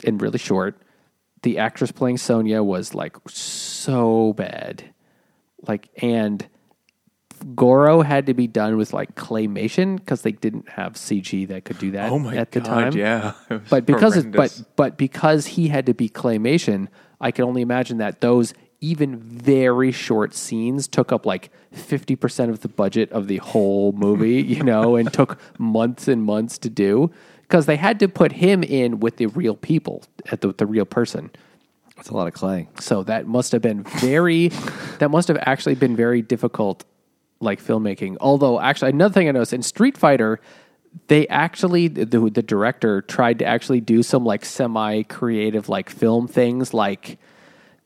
and really short. The actress playing Sonya was like so bad. Like, and Goro had to be done with like claymation because they didn't have CG that could do that Oh my at the God, time. yeah. But because it, but but because he had to be claymation, I can only imagine that those even very short scenes took up like 50% of the budget of the whole movie, you know, and took months and months to do because they had to put him in with the real people, at the, the real person. That's a lot of clay. So that must have been very, that must have actually been very difficult, like filmmaking. Although, actually, another thing I noticed in Street Fighter, they actually, the, the director tried to actually do some like semi creative, like film things, like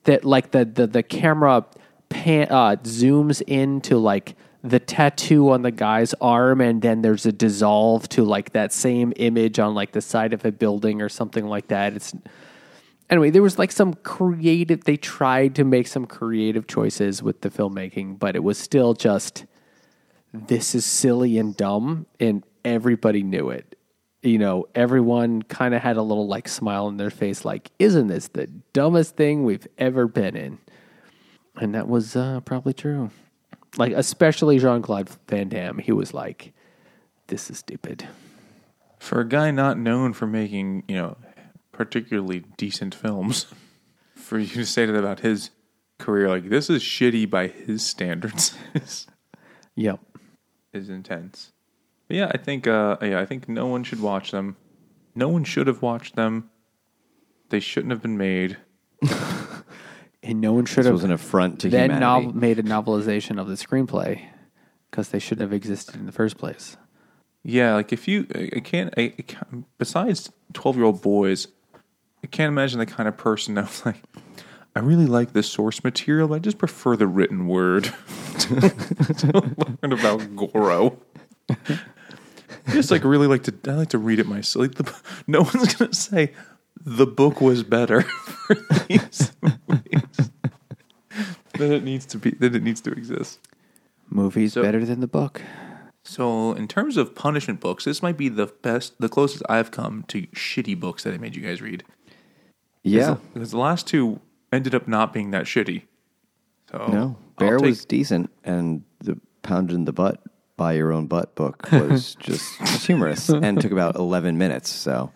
that, like the, the, the camera pan, uh, zooms into like the tattoo on the guy's arm and then there's a dissolve to like that same image on like the side of a building or something like that. It's, anyway, there was like some creative. They tried to make some creative choices with the filmmaking, but it was still just this is silly and dumb, and everybody knew it. You know, everyone kind of had a little like smile on their face, like, "Isn't this the dumbest thing we've ever been in?" And that was uh, probably true. Like, especially Jean Claude Van Damme, he was like, "This is stupid." For a guy not known for making, you know, particularly decent films, for you to say that about his career, like this is shitty by his standards, Yep. is intense. But yeah, I think, uh, yeah, I think no one should watch them. No one should have watched them. They shouldn't have been made. And no one should This have was an affront to then humanity. nov- made a novelization of the screenplay because they shouldn't have existed in the first place. Yeah, like if you, I I can't, I, I can't besides 12 year old boys, I can't imagine the kind of person that was like, I really like the source material, but I just prefer the written word to, to learn about Goro. I just like really like to, I like to read it myself. Like the, no one's going to say the book was better for these movies. that it needs to be, that it needs to exist. Movies So- better than the book. So, in terms of punishment books, this might be the best, the closest I've come to shitty books that I made you guys read. yeah. because the last two ended up not being that shitty. So, No. Bear take- was decent, and the pounded in the butt by your own butt book was just, just humorous and took about 11 minutes. So,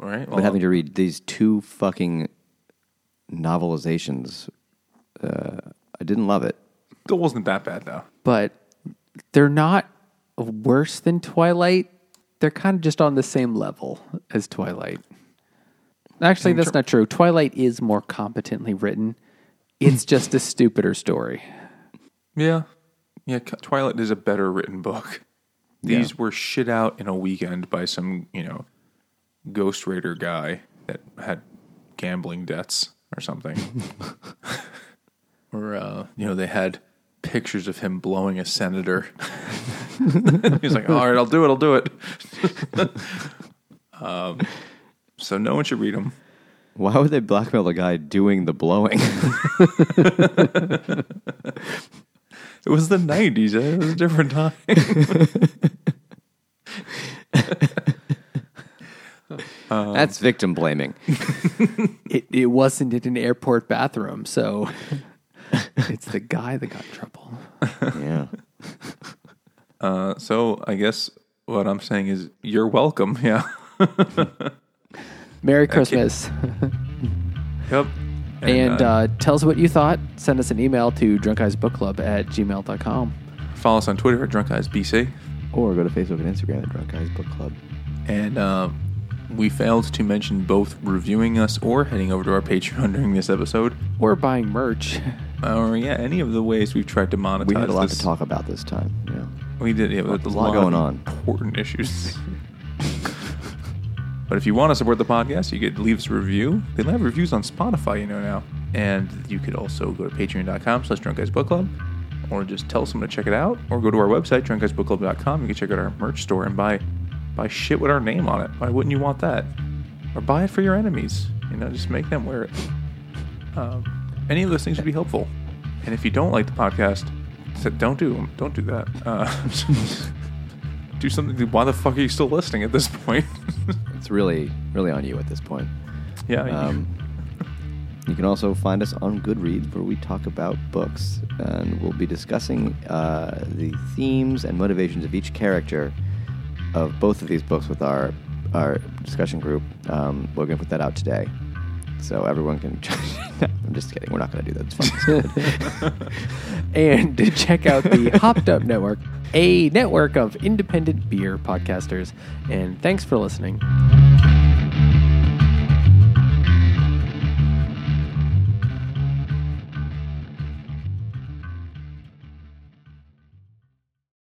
all right. but having to read these two fucking novelizations, uh, I didn't love it. it wasn't that bad though. But they're not worse than Twilight. They're kind of just on the same level as Twilight. Actually, that's not true. Twilight is more competently written. It's just a stupider story. Yeah, yeah. Twilight is a better written book. These were shit out in a weekend by some, you know, Ghost Raider guy that had gambling debts or something. or uh, you know, they had pictures of him blowing a senator. He's like, "All right, I'll do it. I'll do it." um, so no one should read them. Why would they blackmail the guy doing the blowing? It was the '90s. eh? It was a different time. That's victim blaming. It, it wasn't in an airport bathroom, so it's the guy that got in trouble. Yeah. Uh, so I guess what I'm saying is you're welcome. Yeah. Merry Christmas. Yep. And uh, tell us what you thought. Send us an email to drunkguysbookclub at gmail.com. follow us on Twitter at Drunk Guys BC. Or go to Facebook and Instagram at Drunk Guys Book Club. And uh, we failed to mention both reviewing us or heading over to our Patreon during this episode. Or buying merch. Or yeah, any of the ways we've tried to monetize. We had a lot this. to talk about this time. Yeah. We did. Yeah, there's a lot going on. Important issues. but if you want to support the podcast, you could leave us a review. They have reviews on Spotify, you know now, and you could also go to Patreon.com/slash Drunk Guys Book Club, or just tell someone to check it out, or go to our website drunkguysbookclub.com. You can check out our merch store and buy buy shit with our name on it. Why wouldn't you want that? Or buy it for your enemies. You know, just make them wear it. Um, any of those things would be helpful. And if you don't like the podcast, don't do 'em. Don't do that. Uh, do something. Why the fuck are you still listening at this point? It's really, really on you at this point. yeah. Um, you can also find us on Goodreads, where we talk about books, and we'll be discussing uh, the themes and motivations of each character of both of these books with our our discussion group. Um, we're going to put that out today, so everyone can. I'm just kidding. We're not going to do that. It's fun. and to check out the Hopped Up Network, a network of independent beer podcasters. And thanks for listening.